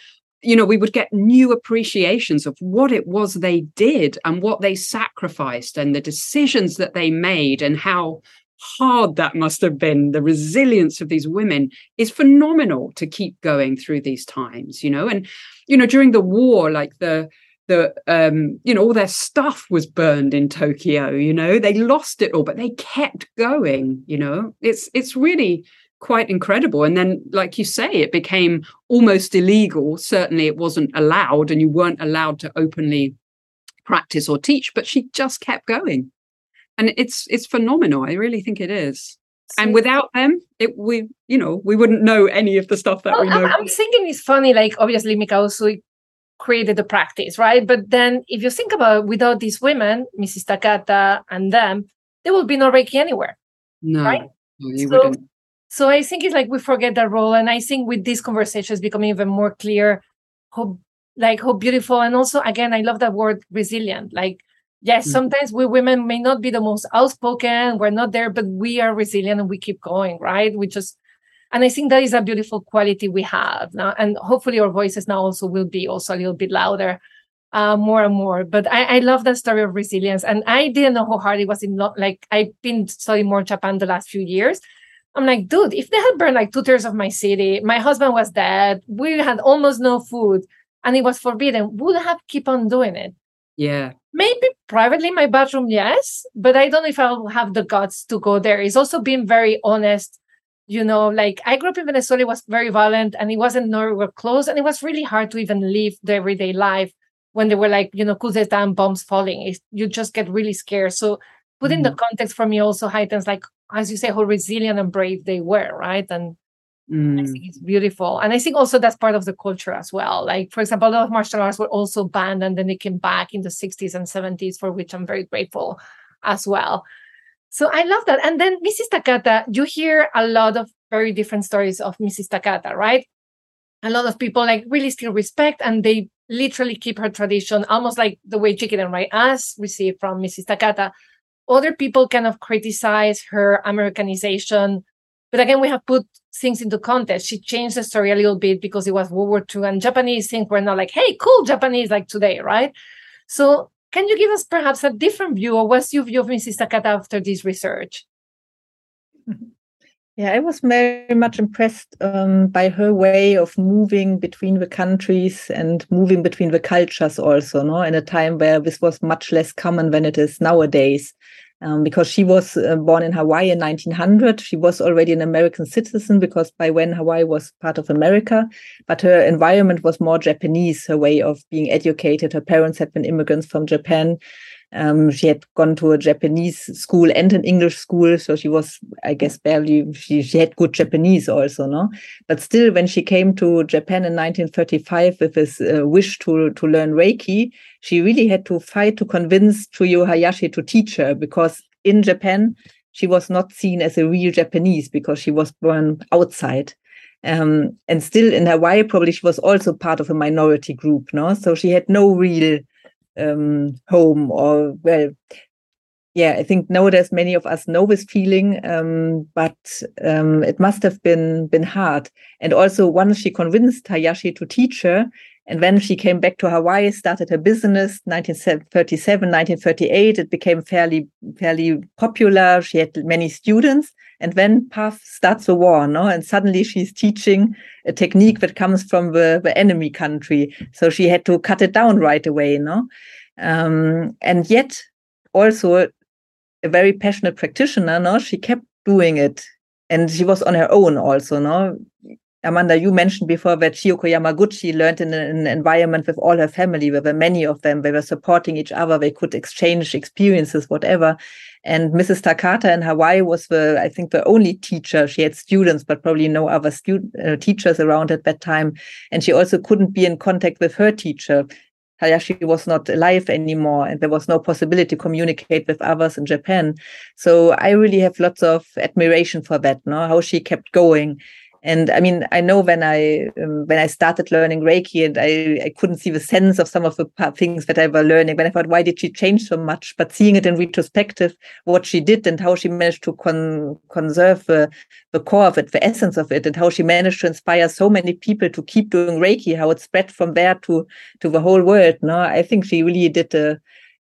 you know we would get new appreciations of what it was they did and what they sacrificed and the decisions that they made and how hard that must have been. The resilience of these women is phenomenal to keep going through these times you know and you know during the war like the the um you know all their stuff was burned in Tokyo you know they lost it all but they kept going you know. It's it's really quite incredible and then like you say it became almost illegal certainly it wasn't allowed and you weren't allowed to openly practice or teach but she just kept going and it's it's phenomenal i really think it is and without them it we you know we wouldn't know any of the stuff that well, we know I'm, I'm, thinking it's funny like obviously mikao usui created the practice, right? But then if you think about it, without these women, Mrs. Takata and them, there would be no Reiki anywhere. No, right? No, you so, wouldn't. So I think it's like we forget that role. And I think with these conversations becoming even more clear how like how beautiful and also again I love that word resilient. Like yes, mm-hmm. sometimes we women may not be the most outspoken, we're not there, but we are resilient and we keep going, right? We just and i think that is a beautiful quality we have now and hopefully our voices now also will be also a little bit louder uh, more and more but I, I love that story of resilience and i didn't know how hard it was in not like i've been studying more japan the last few years i'm like dude if they had burned like two-thirds of my city my husband was dead we had almost no food and it was forbidden would have keep on doing it. Yeah. Maybe privately my bathroom yes but i don't know if i'll have the guts to go there. It's also being very honest you know like i grew up in venezuela it was very violent and it wasn't nowhere close and it was really hard to even live the everyday life when they were like you know coups d'etat and bombs falling. It's, you just get really scared. So putting mm. the context for me also heightens like as you say how resilient and brave they were right and mm. i think it's beautiful and i think also that's part of the culture as well like for example a lot of martial arts were also banned and then they came back in the 60s and 70s for which i'm very grateful as well so I love that. And then Mrs. Takata, you hear a lot of very different stories of Mrs. Takata, right? A lot of people like really still respect and they literally keep her tradition, almost like the way Jikiden Reiki Us received from Mrs. Takata. Other people kind of criticize her Americanization. But again, we have put things into context. She changed the story a little bit because it was World War II and Japanese things were not like, hey, cool Japanese like today, right? So can you give us perhaps a different view or what's your view of Mrs. Takata after this research? Yeah, I was very much impressed um, by her way of moving between the countries and moving between the cultures also, no? in a time where this was much less common than it is nowadays um, because she was uh, born in Hawaii in 1900. She was already an American citizen because by when Hawaii was part of America, but her environment was more Japanese, her way of being educated. Her parents had been immigrants from Japan. Um, she had gone to a Japanese school and an English school, so she was, I guess, barely. She she had good Japanese also, no. But still, when she came to Japan in 1935 with this uh, wish to to learn Reiki, she really had to fight to convince Chujiro Hayashi to teach her because in Japan she was not seen as a real Japanese because she was born outside. Um, and still in Hawaii, probably she was also part of a minority group, no? So she had no real um, home or well yeah i think nowadays many of us know this feeling um, but um, it must have been been hard. And also once she convinced hayashi to teach her and then she came back to hawaii started her business 1937 1938 it became fairly fairly popular. She had many students and then puff starts the war no? And suddenly she's teaching a technique that comes from the, the enemy country. So she had to cut it down right away no? Um, and yet also a very passionate practitioner no? She kept doing it. And she was on her own also no Amanda, you mentioned before that Chiyoko Yamaguchi learned in an environment with all her family. There were many of them. They were supporting each other. They could exchange experiences, whatever. And Mrs. Takata in Hawaii was the, I think, the only teacher. She had students, but probably no other student uh, teachers around at that time. And she also couldn't be in contact with her teacher. Hayashi was not alive anymore, and there was no possibility to communicate with others in Japan. So I really have lots of admiration for that, no? how she kept going and I mean, I know when I um, when I started learning Reiki, and I, I couldn't see the sense of some of the things that I were learning. When I thought, why did she change so much? But seeing it in retrospective, what she did and how she managed to con- conserve the, the core of it, the essence of it, and how she managed to inspire so many people to keep doing Reiki, how it spread from there to to the whole world. No, I think she really did a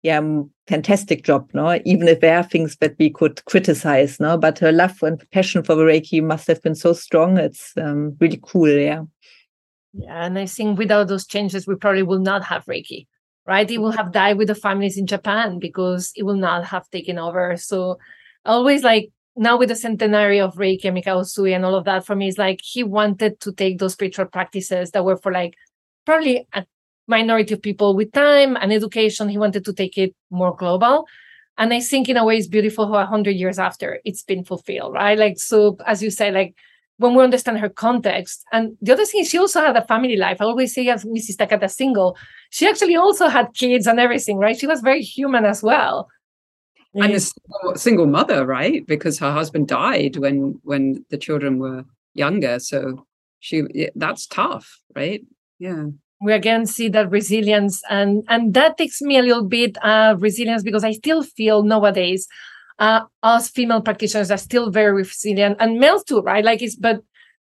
yeah fantastic job no even if there are things that we could criticize no but her love and passion for the reiki must have been so strong it's um, really cool yeah. Yeah and i think without those changes we probably will not have reiki right? It will have died with the families in japan because it will not have taken over. So always like now with the centenary of reiki and mikao usui and all of that for me is like he wanted to take those spiritual practices that were for like probably a minority of people with time and education. He wanted to take it more global. And I think in a way it's beautiful how 100 years after it's been fulfilled, right? Like, so as you say, like when we understand her context. And the other thing is she also had a family life. I always say as Mrs. Takata single, she actually also had kids and everything, right? She was very human as well. And a single, single mother, right? Because her husband died when when the children were younger. So she that's tough, right? Yeah we again see that resilience and and that takes me a little bit uh resilience because i still feel nowadays uh us female practitioners are still very resilient and males too right? Like it's but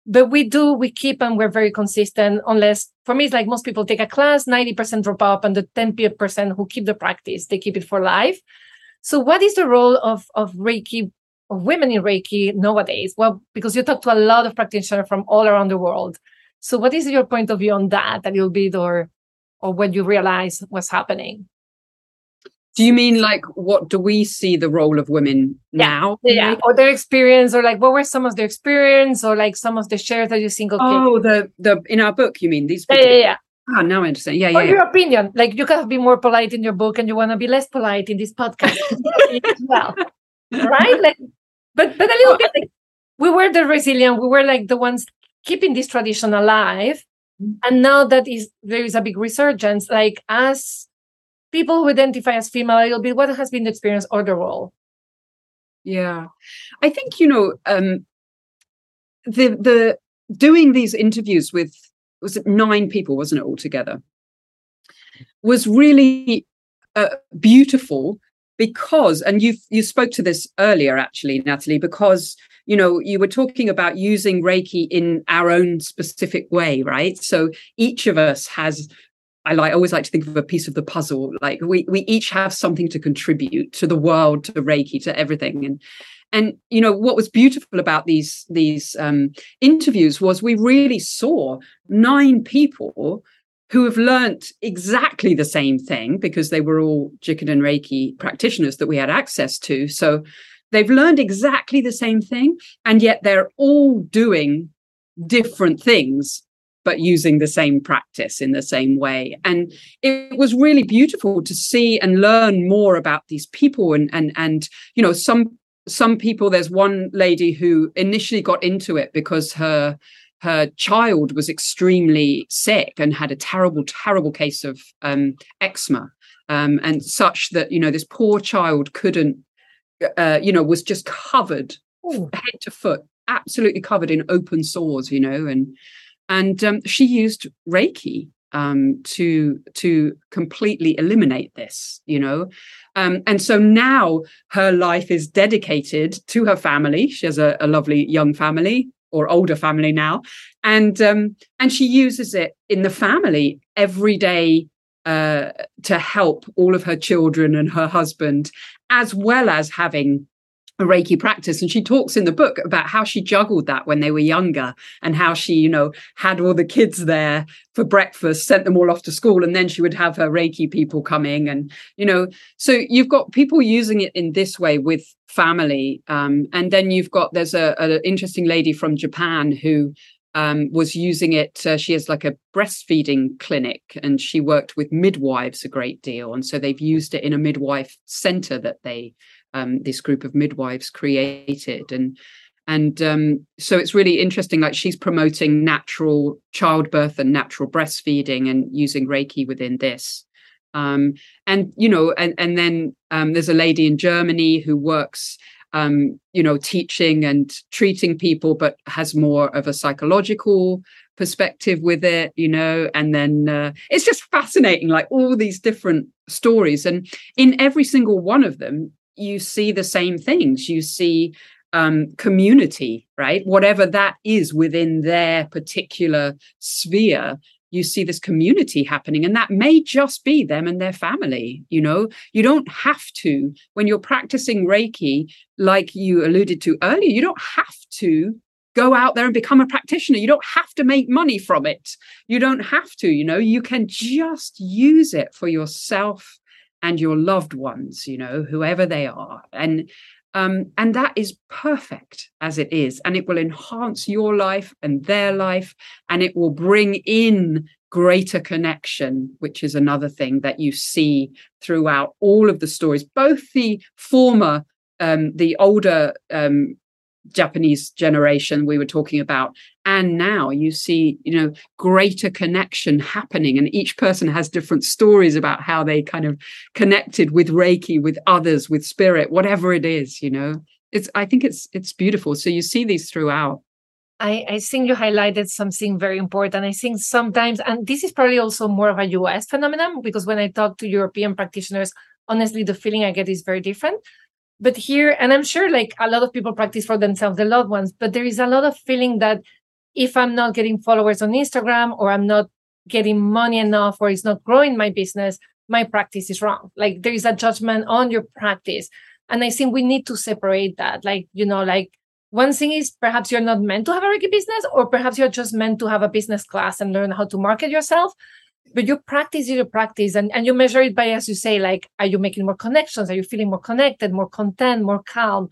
but we do we keep and we're very consistent unless for me it's like most people take a class 90% drop out and the 10% who keep the practice they keep it for life. So what is the role of of reiki of women in reiki nowadays? Well because you talk to a lot of practitioners from all around the world so what is your point of view on that a little bit or or when you realize what's happening? Do you mean like what do we see the role of women yeah. now? Yeah, or their experience, or like what were some of their experience, or like some of the shares that you think? Okay, oh, the the in our book, you mean these? People? Yeah, yeah, yeah. Ah, now I understand. Yeah, yeah. Or yeah. your opinion, like you can be more polite in your book, and you want to be less polite in this podcast as well, right? Like, but but a little bit like we were the resilient, we were like the ones keeping this tradition alive. Mm-hmm. And now that is there is a big resurgence, like as people who identify as female a little bit, what has been the experience or the role? Yeah. I think, you know, um the the doing these interviews with was it nine people, wasn't it, altogether? Was really uh, beautiful because and you you spoke to this earlier actually natalie because you know you were talking about using reiki in our own specific way right so each of us has I like always like to think of a piece of the puzzle. Like we we each have something to contribute to the world, to Reiki, to everything. And and you know what was beautiful about these these um, interviews was we really saw nine people who have learnt exactly the same thing because they were all Jikiden Reiki practitioners that we had access to. So they've learned exactly the same thing, and yet they're all doing different things, but using the same practice in the same way. And it was really beautiful to see and learn more about these people and and and you know some some people there's one lady who initially got into it because her her child was extremely sick and had a terrible, terrible case of um, eczema, um, and such that you know this poor child couldn't, uh, you know, was just covered Ooh. head to foot, absolutely covered in open sores, you know, and and um, she used Reiki um, to to completely eliminate this, you know. Um, and so now her life is dedicated to her family. She has a, a lovely young family, or older family now, and um, and she uses it in the family every day uh, to help all of her children and her husband, as well as having Reiki practice. And she talks in the book about how she juggled that when they were younger and how she, you know, had all the kids there for breakfast, sent them all off to school, and then she would have her Reiki people coming. And, you know, so you've got people using it in this way with family. Um, and then you've got, there's a, interesting lady from Japan who um, was using it. Uh, she has like a breastfeeding clinic and she worked with midwives a great deal. And so they've used it in a midwife center that they um, this group of midwives created and and um, so it's really interesting like she's promoting natural childbirth and natural breastfeeding and using reiki within this um, and you know and and then um, there's a lady in germany who works um, you know, teaching and treating people, but has more of a psychological perspective with it, you know, and then uh, it's just fascinating, like all these different stories. And in every single one of them, you see the same things. You see um, community, right? Whatever that is within their particular sphere, you see this community happening and that may just be them and their family you know? You don't have to. When you're practicing reiki like you alluded to earlier you don't have to go out there and become a practitioner. You don't have to make money from it. You don't have to you know? You can just use it for yourself and your loved ones you know whoever they are and um, and that is perfect as it is. And it will enhance your life and their life, and it will bring in greater connection, which is another thing that you see throughout all of the stories, both the former, um, the older um, Japanese generation we were talking about. And now you see, you know, greater connection happening. And each person has different stories about how they kind of connected with Reiki, with others, with spirit, whatever it is, you know. It's I think it's it's beautiful. So you see these throughout. I, I think you highlighted something very important. I think sometimes, and this is probably also more of a US phenomenon, because when I talk to European practitioners, honestly, the feeling I get is very different but here and i'm sure like a lot of people practice for themselves the loved ones but there is a lot of feeling that if i'm not getting followers on instagram or i'm not getting money enough or it's not growing my business my practice is wrong. Like there is a judgment on your practice. And i think we need to separate that. Like you know like one thing is perhaps you're not meant to have a reiki business or perhaps you're just meant to have a business class and learn how to market yourself but you practice your practice and, and you measure it by as you say like are you making more connections? Are you feeling more connected more content more calm?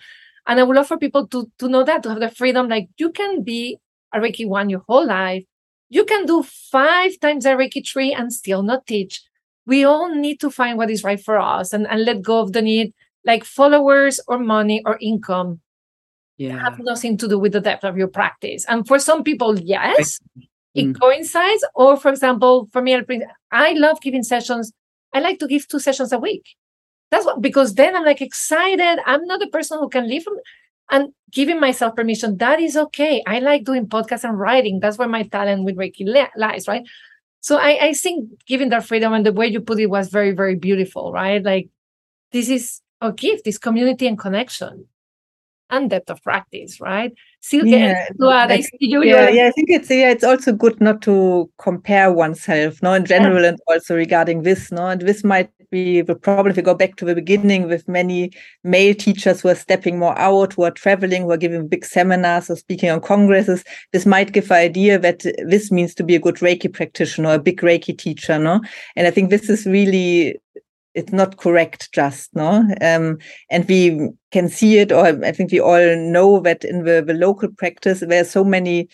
And i would love for people to to know that to have the freedom like you can be a reiki one your whole life. You can do five times a reiki three and still not teach. We all need to find what is right for us and, and let go of the need like followers or money or income. Yeah. have nothing to do with the depth of your practice. And for some people yes it mm. coincides or for example for me i love giving sessions. I like to give two sessions a week. That's what because then i'm like excited. I'm not the person who can live from and giving myself permission that is okay. I like doing podcasts and writing. That's where my talent with reiki lies right? So I, I think giving that freedom and the way you put it was very very beautiful right? Like this is a gift this community and connection and depth of practice, right? Yeah, like, yeah, yeah, I think it's yeah, it's also good not to compare oneself, no, in general, yeah. and also regarding this, no, and this might be the problem if we go back to the beginning with many male teachers who are stepping more out, who are traveling, who are giving big seminars or speaking on congresses. This might give the idea that this means to be a good Reiki practitioner, a big Reiki teacher, no, and I think this is really it's not correct just no? Um, and we can see it or i think we all know that in the, the local practice there are so many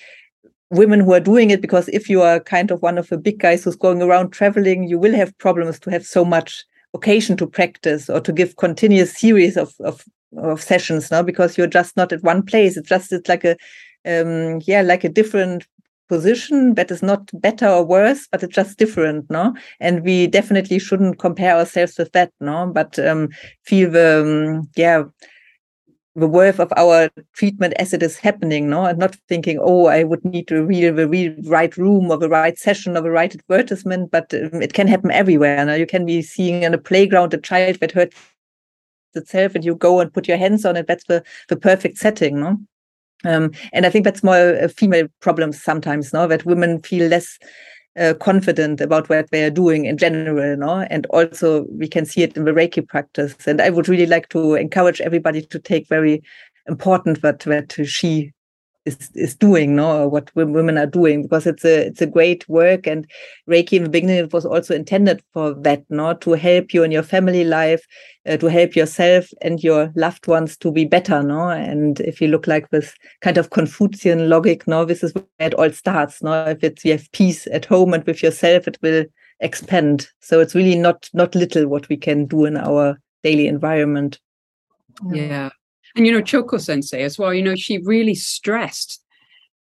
women who are doing it because if you are kind of one of the big guys who's going around traveling you will have problems to have so much occasion to practice or to give continuous series of of, of sessions now because you're just not at one place. It's just it's like a um yeah like a different position that is not better or worse but it's just different no? And we definitely shouldn't compare ourselves with that no? But um, feel the um, yeah the worth of our treatment as it is happening no? And not thinking oh i would need to read the real right room or the right session or the right advertisement but um, it can happen everywhere now you can be seeing in a playground a child that hurts itself and you go and put your hands on it. That's the the perfect setting no um, and I think that's more a female problem sometimes, no, that women feel less uh, confident about what they are doing in general, no, and also we can see it in the Reiki practice. And I would really like to encourage everybody to take very important what that she is is doing, no, what women are doing, because it's a it's a great work. And Reiki in the beginning it was also intended for that, no, to help you in your family life, uh, to help yourself and your loved ones to be better, no. And if you look like this kind of Confucian logic, no, this is where it all starts, no. If it's you have peace at home and with yourself, it will expand. So it's really not not little what we can do in our daily environment. Yeah. And, you know, Chiyoko Sensei as well, you know, she really stressed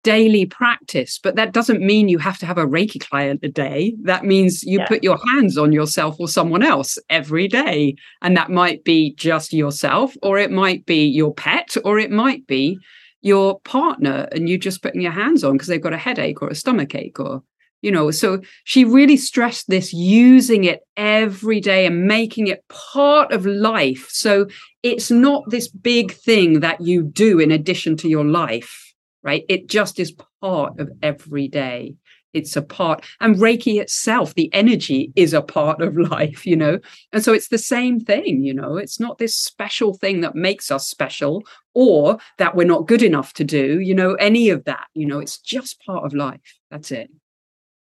daily practice, but that doesn't mean you have to have a Reiki client a day. That means you yeah. put your hands on yourself or someone else every day. And that might be just yourself, or it might be your pet, or it might be your partner, and you just putting your hands on because they've got a headache or a stomach ache or you know so she really stressed this using it every day and making it part of life. So it's not this big thing that you do in addition to your life right? It just is part of every day. It's a part and reiki itself the energy is a part of life you know? And so it's the same thing you know? It's not this special thing that makes us special or that we're not good enough to do you know any of that you know? It's just part of life. That's it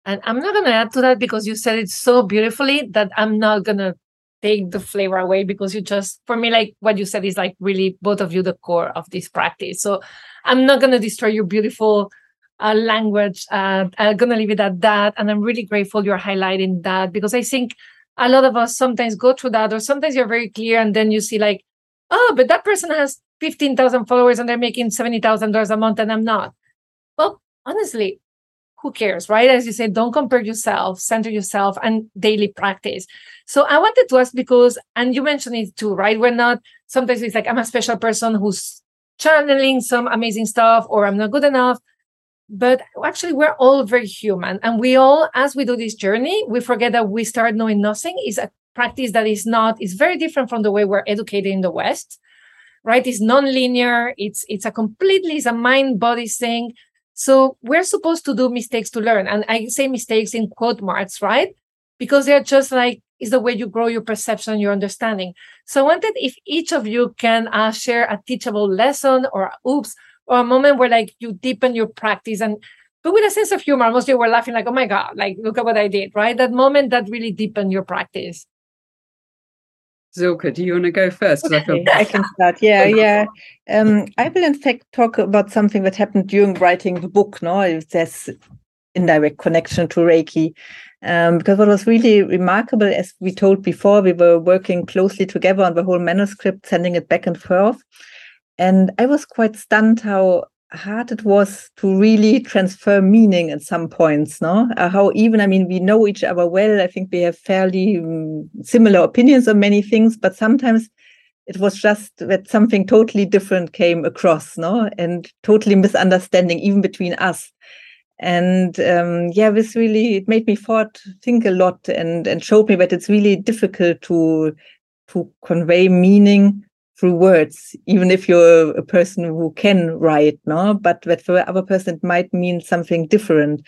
and I'm not going to add to that because you said it so beautifully that I'm not going to take the flavor away because you just, for me, like what you said is like really both of you the core of this practice. So I'm not going to destroy your beautiful uh, language. Uh, I'm going to leave it at that. And I'm really grateful you're highlighting that because I think a lot of us sometimes go through that, or sometimes you're very clear and then you see like, oh, but that person has 15,000 followers and they're making $70,000 a month and I'm not. Well, honestly, who cares, right? As you said, don't compare yourself, center yourself, and daily practice. So I wanted to ask because, and you mentioned it too, right? We're not, sometimes it's like, I'm a special person who's channeling some amazing stuff, or I'm not good enough. But actually, we're all very human. And we all, as we do this journey, we forget that we start knowing nothing is a practice that is not, is very different from the way we're educated in the West right? It's non-linear. It's it's a completely it's a mind body thing. So we're supposed to do mistakes to learn. And I say mistakes in quote marks, right? Because they're just like, is the way you grow your perception, your understanding. So I wanted if each of you can uh, share a teachable lesson or oops, or a moment where like you deepen your practice and but with a sense of humor, most of you were laughing like, oh my God, like look at what I did, right? That moment that really deepened your practice. Silke, do you want to go first? Okay, I, feel- I, can start. Yeah, yeah. Um, I will in fact talk about something that happened during writing the book. No, if there's indirect connection to Reiki. Um, because what was really remarkable, as we told before, we were working closely together on the whole manuscript, sending it back and forth. And I was quite stunned how hard it was to really transfer meaning at some points no? Uh, how even i mean we know each other well. I think we have fairly um, similar opinions on many things but sometimes it was just that something totally different came across no? And totally misunderstanding even between us. And um, yeah this really it made me thought think a lot and and showed me that it's really difficult to to convey meaning through words, even if you're a person who can write, no, but that for other person it might mean something different.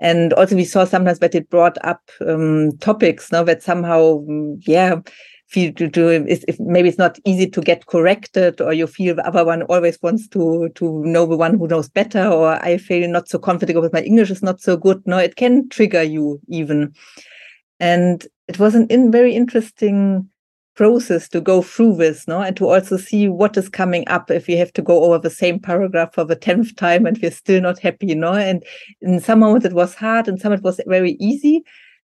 And also we saw sometimes that it brought up um, topics, no, that somehow, mm, yeah, do if, if maybe it's not easy to get corrected or you feel the other one always wants to to know the one who knows better or i feel not so confident because my english is not so good no? It can trigger you even. And it was an in very interesting process to go through this, no, and to also see what is coming up if we have to go over the same paragraph for the tenth time and we're still not happy, you know. And in some moments it was hard, and some it was very easy.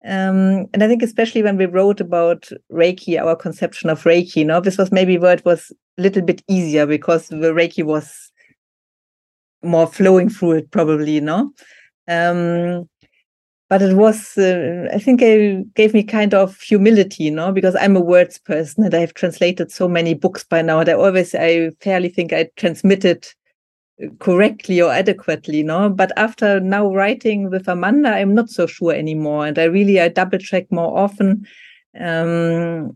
Um, and I think especially when we wrote about Reiki, our conception of Reiki, you know, this was maybe where it was a little bit easier because the Reiki was more flowing through it, probably, you know. Um, but it was uh, i think it gave me kind of humility you know because i'm a words person and i've translated so many books by now and i always i fairly think i transmitted correctly or adequately you know. But after now writing with amanda i'm not so sure anymore and i really i double check more often. Um,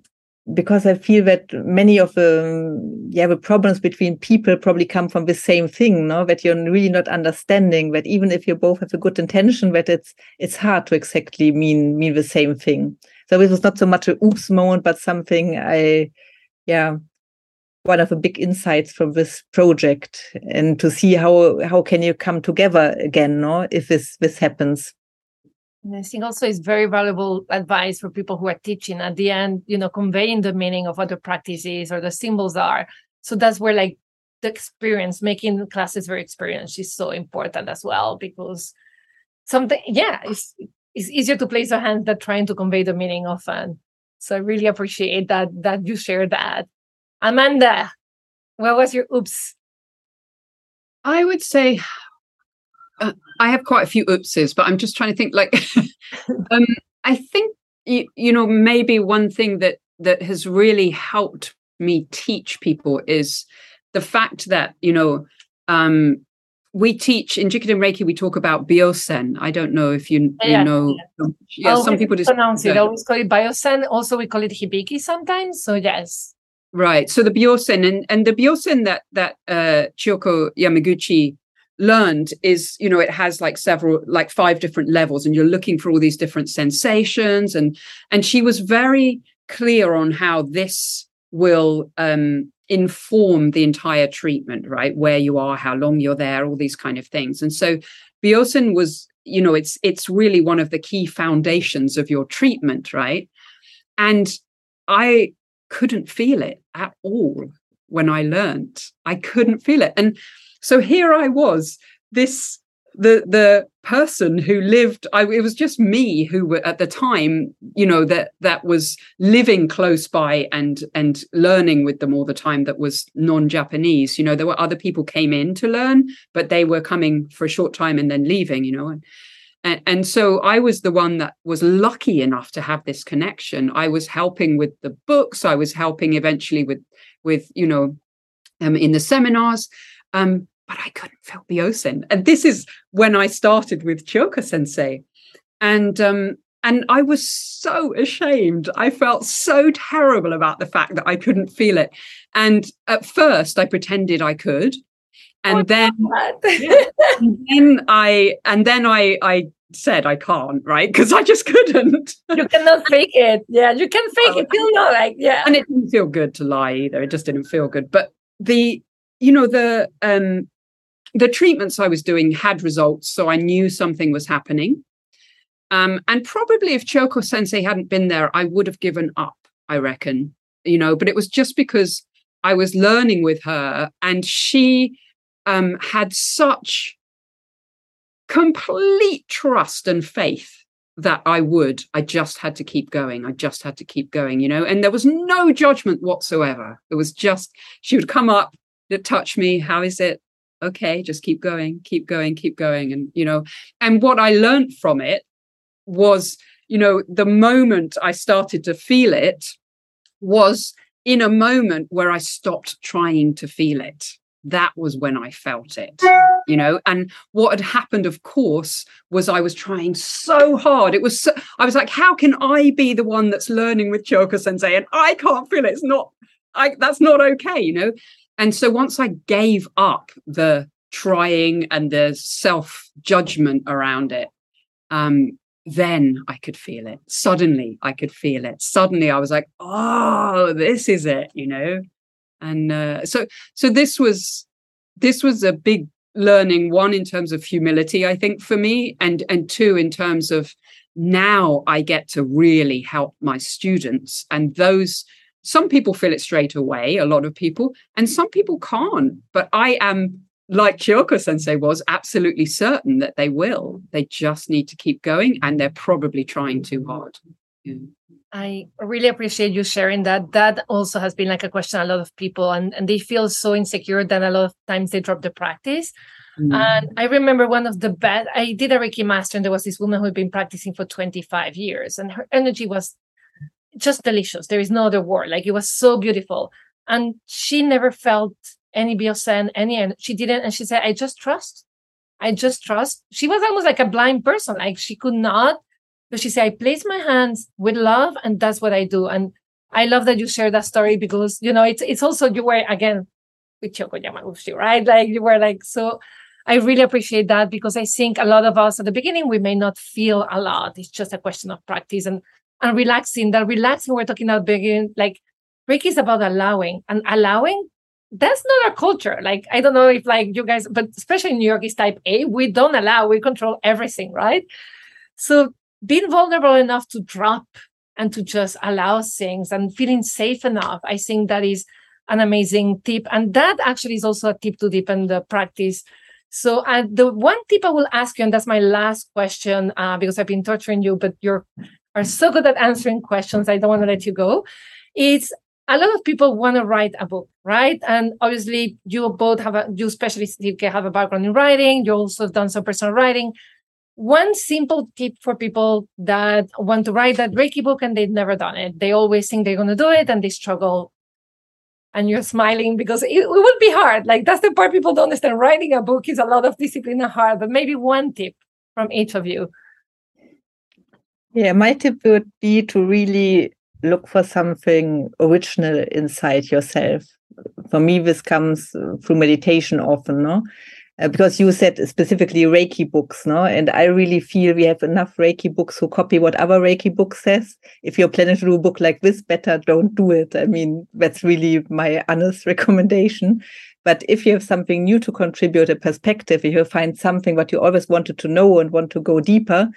because I feel that many of the yeah the problems between people probably come from the same thing, no? That you're really not understanding that even if you both have a good intention, that it's it's hard to exactly mean mean the same thing. So it was not so much a oops moment, but something I yeah one of the big insights from this project and to see how how can you come together again no if this this happens and I think also it's very valuable advice for people who are teaching at the end, you know, conveying the meaning of what the practices or the symbols are. So that's where like the experience, making the classes very experienced is so important as well because something, yeah, it's it's easier to place a hand than trying to convey the meaning often. So I really appreciate that that you share that. Amanda, what was your oops? I would say uh, I have quite a few oopses, but I'm just trying to think. Like, um, I think you, you know maybe one thing that that has really helped me teach people is the fact that you know um, we teach in Jikiden Reiki. We talk about byosen. I don't know if you, yeah, you know. Yeah, yeah some people just pronounce it. Always call it byosen. Also, we call it hibiki sometimes. So yes. Right. So the byosen and and the byosen that that uh, Chiyoko Yamaguchi learned is you know it has like several like five different levels and you're looking for all these different sensations and and she was very clear on how this will um inform the entire treatment right? Where you are how long you're there all these kind of things. And so byosen was you know it's it's really one of the key foundations of your treatment right? And i couldn't feel it at all when i learned. I couldn't feel it. And so here I was, this the the person who lived I, it was just me who were at the time you know that that was living close by and and learning with them all the time that was non-japanese. You know there were other people came in to learn but they were coming for a short time and then leaving you know and, and so i was the one that was lucky enough to have this connection. I was helping with the books. I was helping eventually with with you know um, in the seminars um, but I couldn't feel byosen. And this is when I started with Chiyoko Sensei. And um, and I was so ashamed. I felt so terrible about the fact that I couldn't feel it. And at first I pretended I could. And oh, then, and then I and then I I said I can't, right? Because I just couldn't. you cannot fake it. Yeah, you can fake oh, it. Feel not like yeah. And it didn't feel good to lie either. It just didn't feel good. But the you know the um the treatments I was doing had results, so I knew something was happening. Um, and probably if Chiyoko Sensei hadn't been there, I would have given up, I reckon, you know, but it was just because I was learning with her and she um, had such complete trust and faith that I would. I just had to keep going. I just had to keep going, you know, and there was no judgment whatsoever. It was just, she would come up, touch me. How is it? okay just keep going keep going keep going and you know and what i learned from it was you know the moment i started to feel it was in a moment where i stopped trying to feel it that was when i felt it you know and what had happened of course was i was trying so hard it was so, i was like how can i be the one that's learning with chiyoko sensei and i can't feel it it's not I, that's not okay you know and so once I gave up the trying and the self judgment around it, um, then I could feel it. Suddenly, I could feel it. Suddenly, I was like, "Oh, this is it," you know. And uh, so, so this was this was a big learning. One in terms of humility, I think, for me, and and two in terms of now I get to really help my students, and those some people feel it straight away, a lot of people, and some people can't. But I am, like Chiyoko sensei was, absolutely certain that they will. They just need to keep going, and they're probably trying too hard. Yeah. I really appreciate you sharing that. That also has been like a question a lot of people, and, and they feel so insecure that a lot of times they drop the practice. Mm. And I remember one of the best, I did a Reiki master, and there was this woman who had been practicing for 25 years, and her energy was just delicious. There is no other word. Like it was so beautiful. And she never felt any byosen, any, and she didn't. And she said, I just trust. I just trust. She was almost like a blind person. Like she could not, but she said, I place my hands with love and that's what I do. And I love that you share that story because, you know, it's, it's also, you were again with Chiyoko Yamaguchi, right? Like you were like, so I really appreciate that because I think a lot of us at the beginning, we may not feel a lot. It's just a question of practice. And and relaxing. That relaxing we're talking about beginning, like Reiki is about allowing and allowing. That's not our culture. Like I don't know if like you guys, but especially in New York is type A. We don't allow. We control everything, right? So being vulnerable enough to drop and to just allow things and feeling safe enough, I think that is an amazing tip. And that actually is also a tip to deepen the practice. So uh, the one tip I will ask you, and that's my last question, uh, because I've been torturing you, but you're are so good at answering questions. I don't want to let you go. It's a lot of people want to write a book, right? And obviously, you both have a, you especially can have a background in writing. You also have done some personal writing. One simple tip for people that want to write that Reiki book and they've never done it. They always think they're going to do it and they struggle. And you're smiling because it, it would be hard. Like that's the part people don't understand. Writing a book is a lot of discipline and hard, but maybe one tip from each of you. Yeah, my tip would be to really look for something original inside yourself. For me, this comes through meditation often, no? Uh, because you said specifically Reiki books, no? And I really feel we have enough Reiki books who copy what other Reiki book says. If you're planning to do a book like this, better don't do it. I mean, that's really my honest recommendation. But if you have something new to contribute, a perspective, if you find something what you always wanted to know and want to go deeper,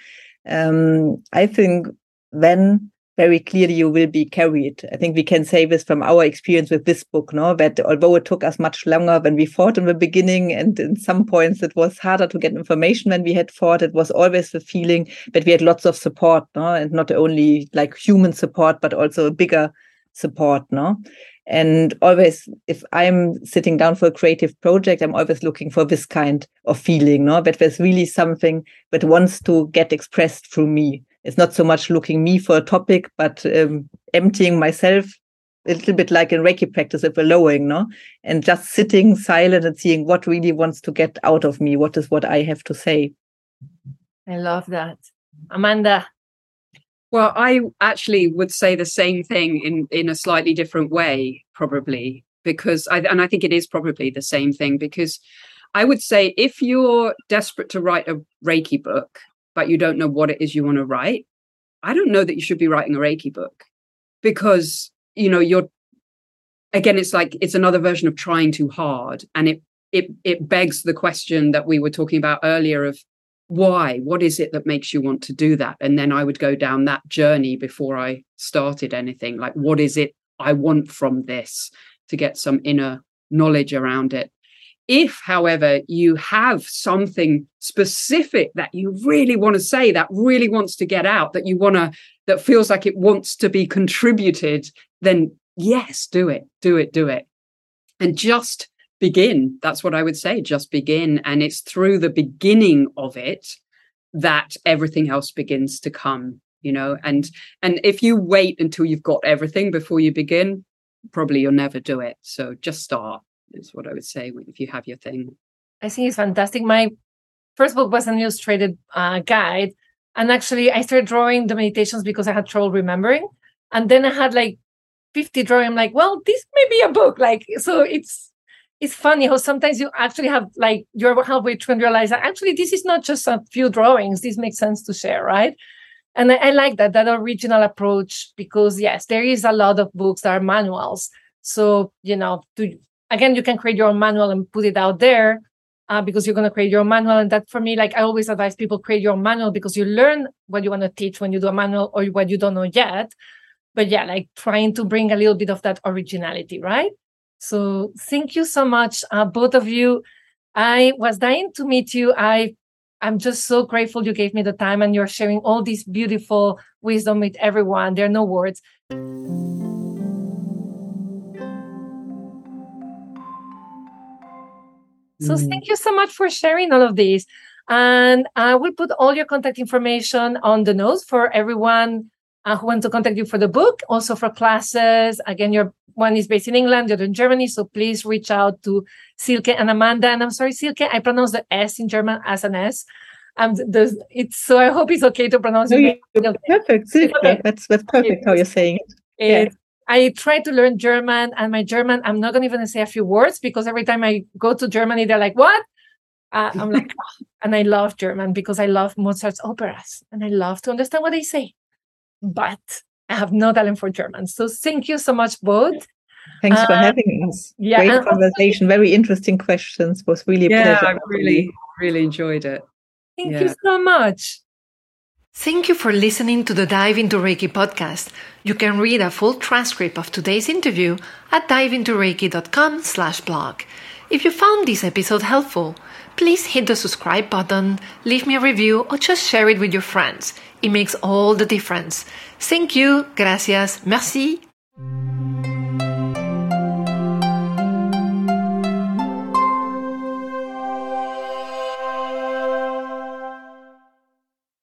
um, I think then very clearly you will be carried. I think we can say this from our experience with this book, no, that although it took us much longer than we thought in the beginning, and in some points it was harder to get information than we had thought, it was always the feeling that we had lots of support, no, and not only like human support, but also bigger support, no. And always, if I'm sitting down for a creative project, I'm always looking for this kind of feeling, no, that there's really something that wants to get expressed through me it's not so much looking me for a topic, but um, emptying myself a little bit like in Reiki practice, if allowing, no? And just sitting silent and seeing what really wants to get out of me. What is what I have to say. I love that. Amanda. Well, I actually would say the same thing in, in a slightly different way, probably, because I, and I think it is probably the same thing because I would say if you're desperate to write a Reiki book, but you don't know what it is you want to write, I don't know that you should be writing a Reiki book because, you know, you're, again, it's like it's another version of trying too hard. And it, it, it begs the question that we were talking about earlier of why? What is it that makes you want to do that? And then I would go down that journey before I started anything. Like, what is it I want from this to get some inner knowledge around it? If, however, you have something specific that you really want to say, that really wants to get out, that you want to, that feels like it wants to be contributed, then yes, do it, do it, do it. And just begin. That's what I would say. Just begin. And it's through the beginning of it that everything else begins to come you know and and if you wait until you've got everything before you begin probably you'll never do it so just start is what I would say if you have your thing. I think it's fantastic. My first book was an illustrated uh, guide. And actually, I started drawing the meditations because I had trouble remembering. And then I had like 50 drawing. I'm like, well, this may be a book. Like, so it's it's funny how sometimes you actually have like you're halfway through and realize that actually this is not just a few drawings. This makes sense to share, right? And I, I like that that original approach because yes, there is a lot of books that are manuals. So you know, to again, you can create your own manual and put it out there uh, because you're going to create your own manual. And that for me, like I always advise people create your own manual because you learn what you want to teach when you do a manual or what you don't know yet. But yeah, like trying to bring a little bit of that originality, right? So thank you so much, uh, both of you. I was dying to meet you. I I'm just so grateful you gave me the time and you're sharing all this beautiful wisdom with everyone. There are no words. So mm. thank you so much for sharing all of this. And I will put all your contact information on the notes for everyone uh, who wants to contact you for the book, also for classes. Again, your one is based in England, the other in Germany. So please reach out to Silke and Amanda. And I'm sorry, Silke, I pronounce the S in German as an S. Um, the, it's so I hope it's okay to pronounce no, it. Perfect, Silke. Okay. That's that's perfect how you're saying it. It's I try to learn German, and my German, I'm not going to even say a few words because every time I go to Germany, they're like, "What?" Uh, I'm like, oh. and I love German because I love Mozart's operas and I love to understand what they say, but I have no talent for German. So thank you so much, both. Thanks uh, for having us. Yeah, great conversation. Very interesting questions. Was really a yeah, pleasure. I really, really enjoyed it. Thank yeah. you so much. Thank you for listening to the Dive into Reiki podcast. You can read a full transcript of today's interview at diveintoreiki.com slash blog. If you found this episode helpful, please hit the subscribe button, leave me a review, or just share it with your friends. It makes all the difference. Thank you, gracias, merci,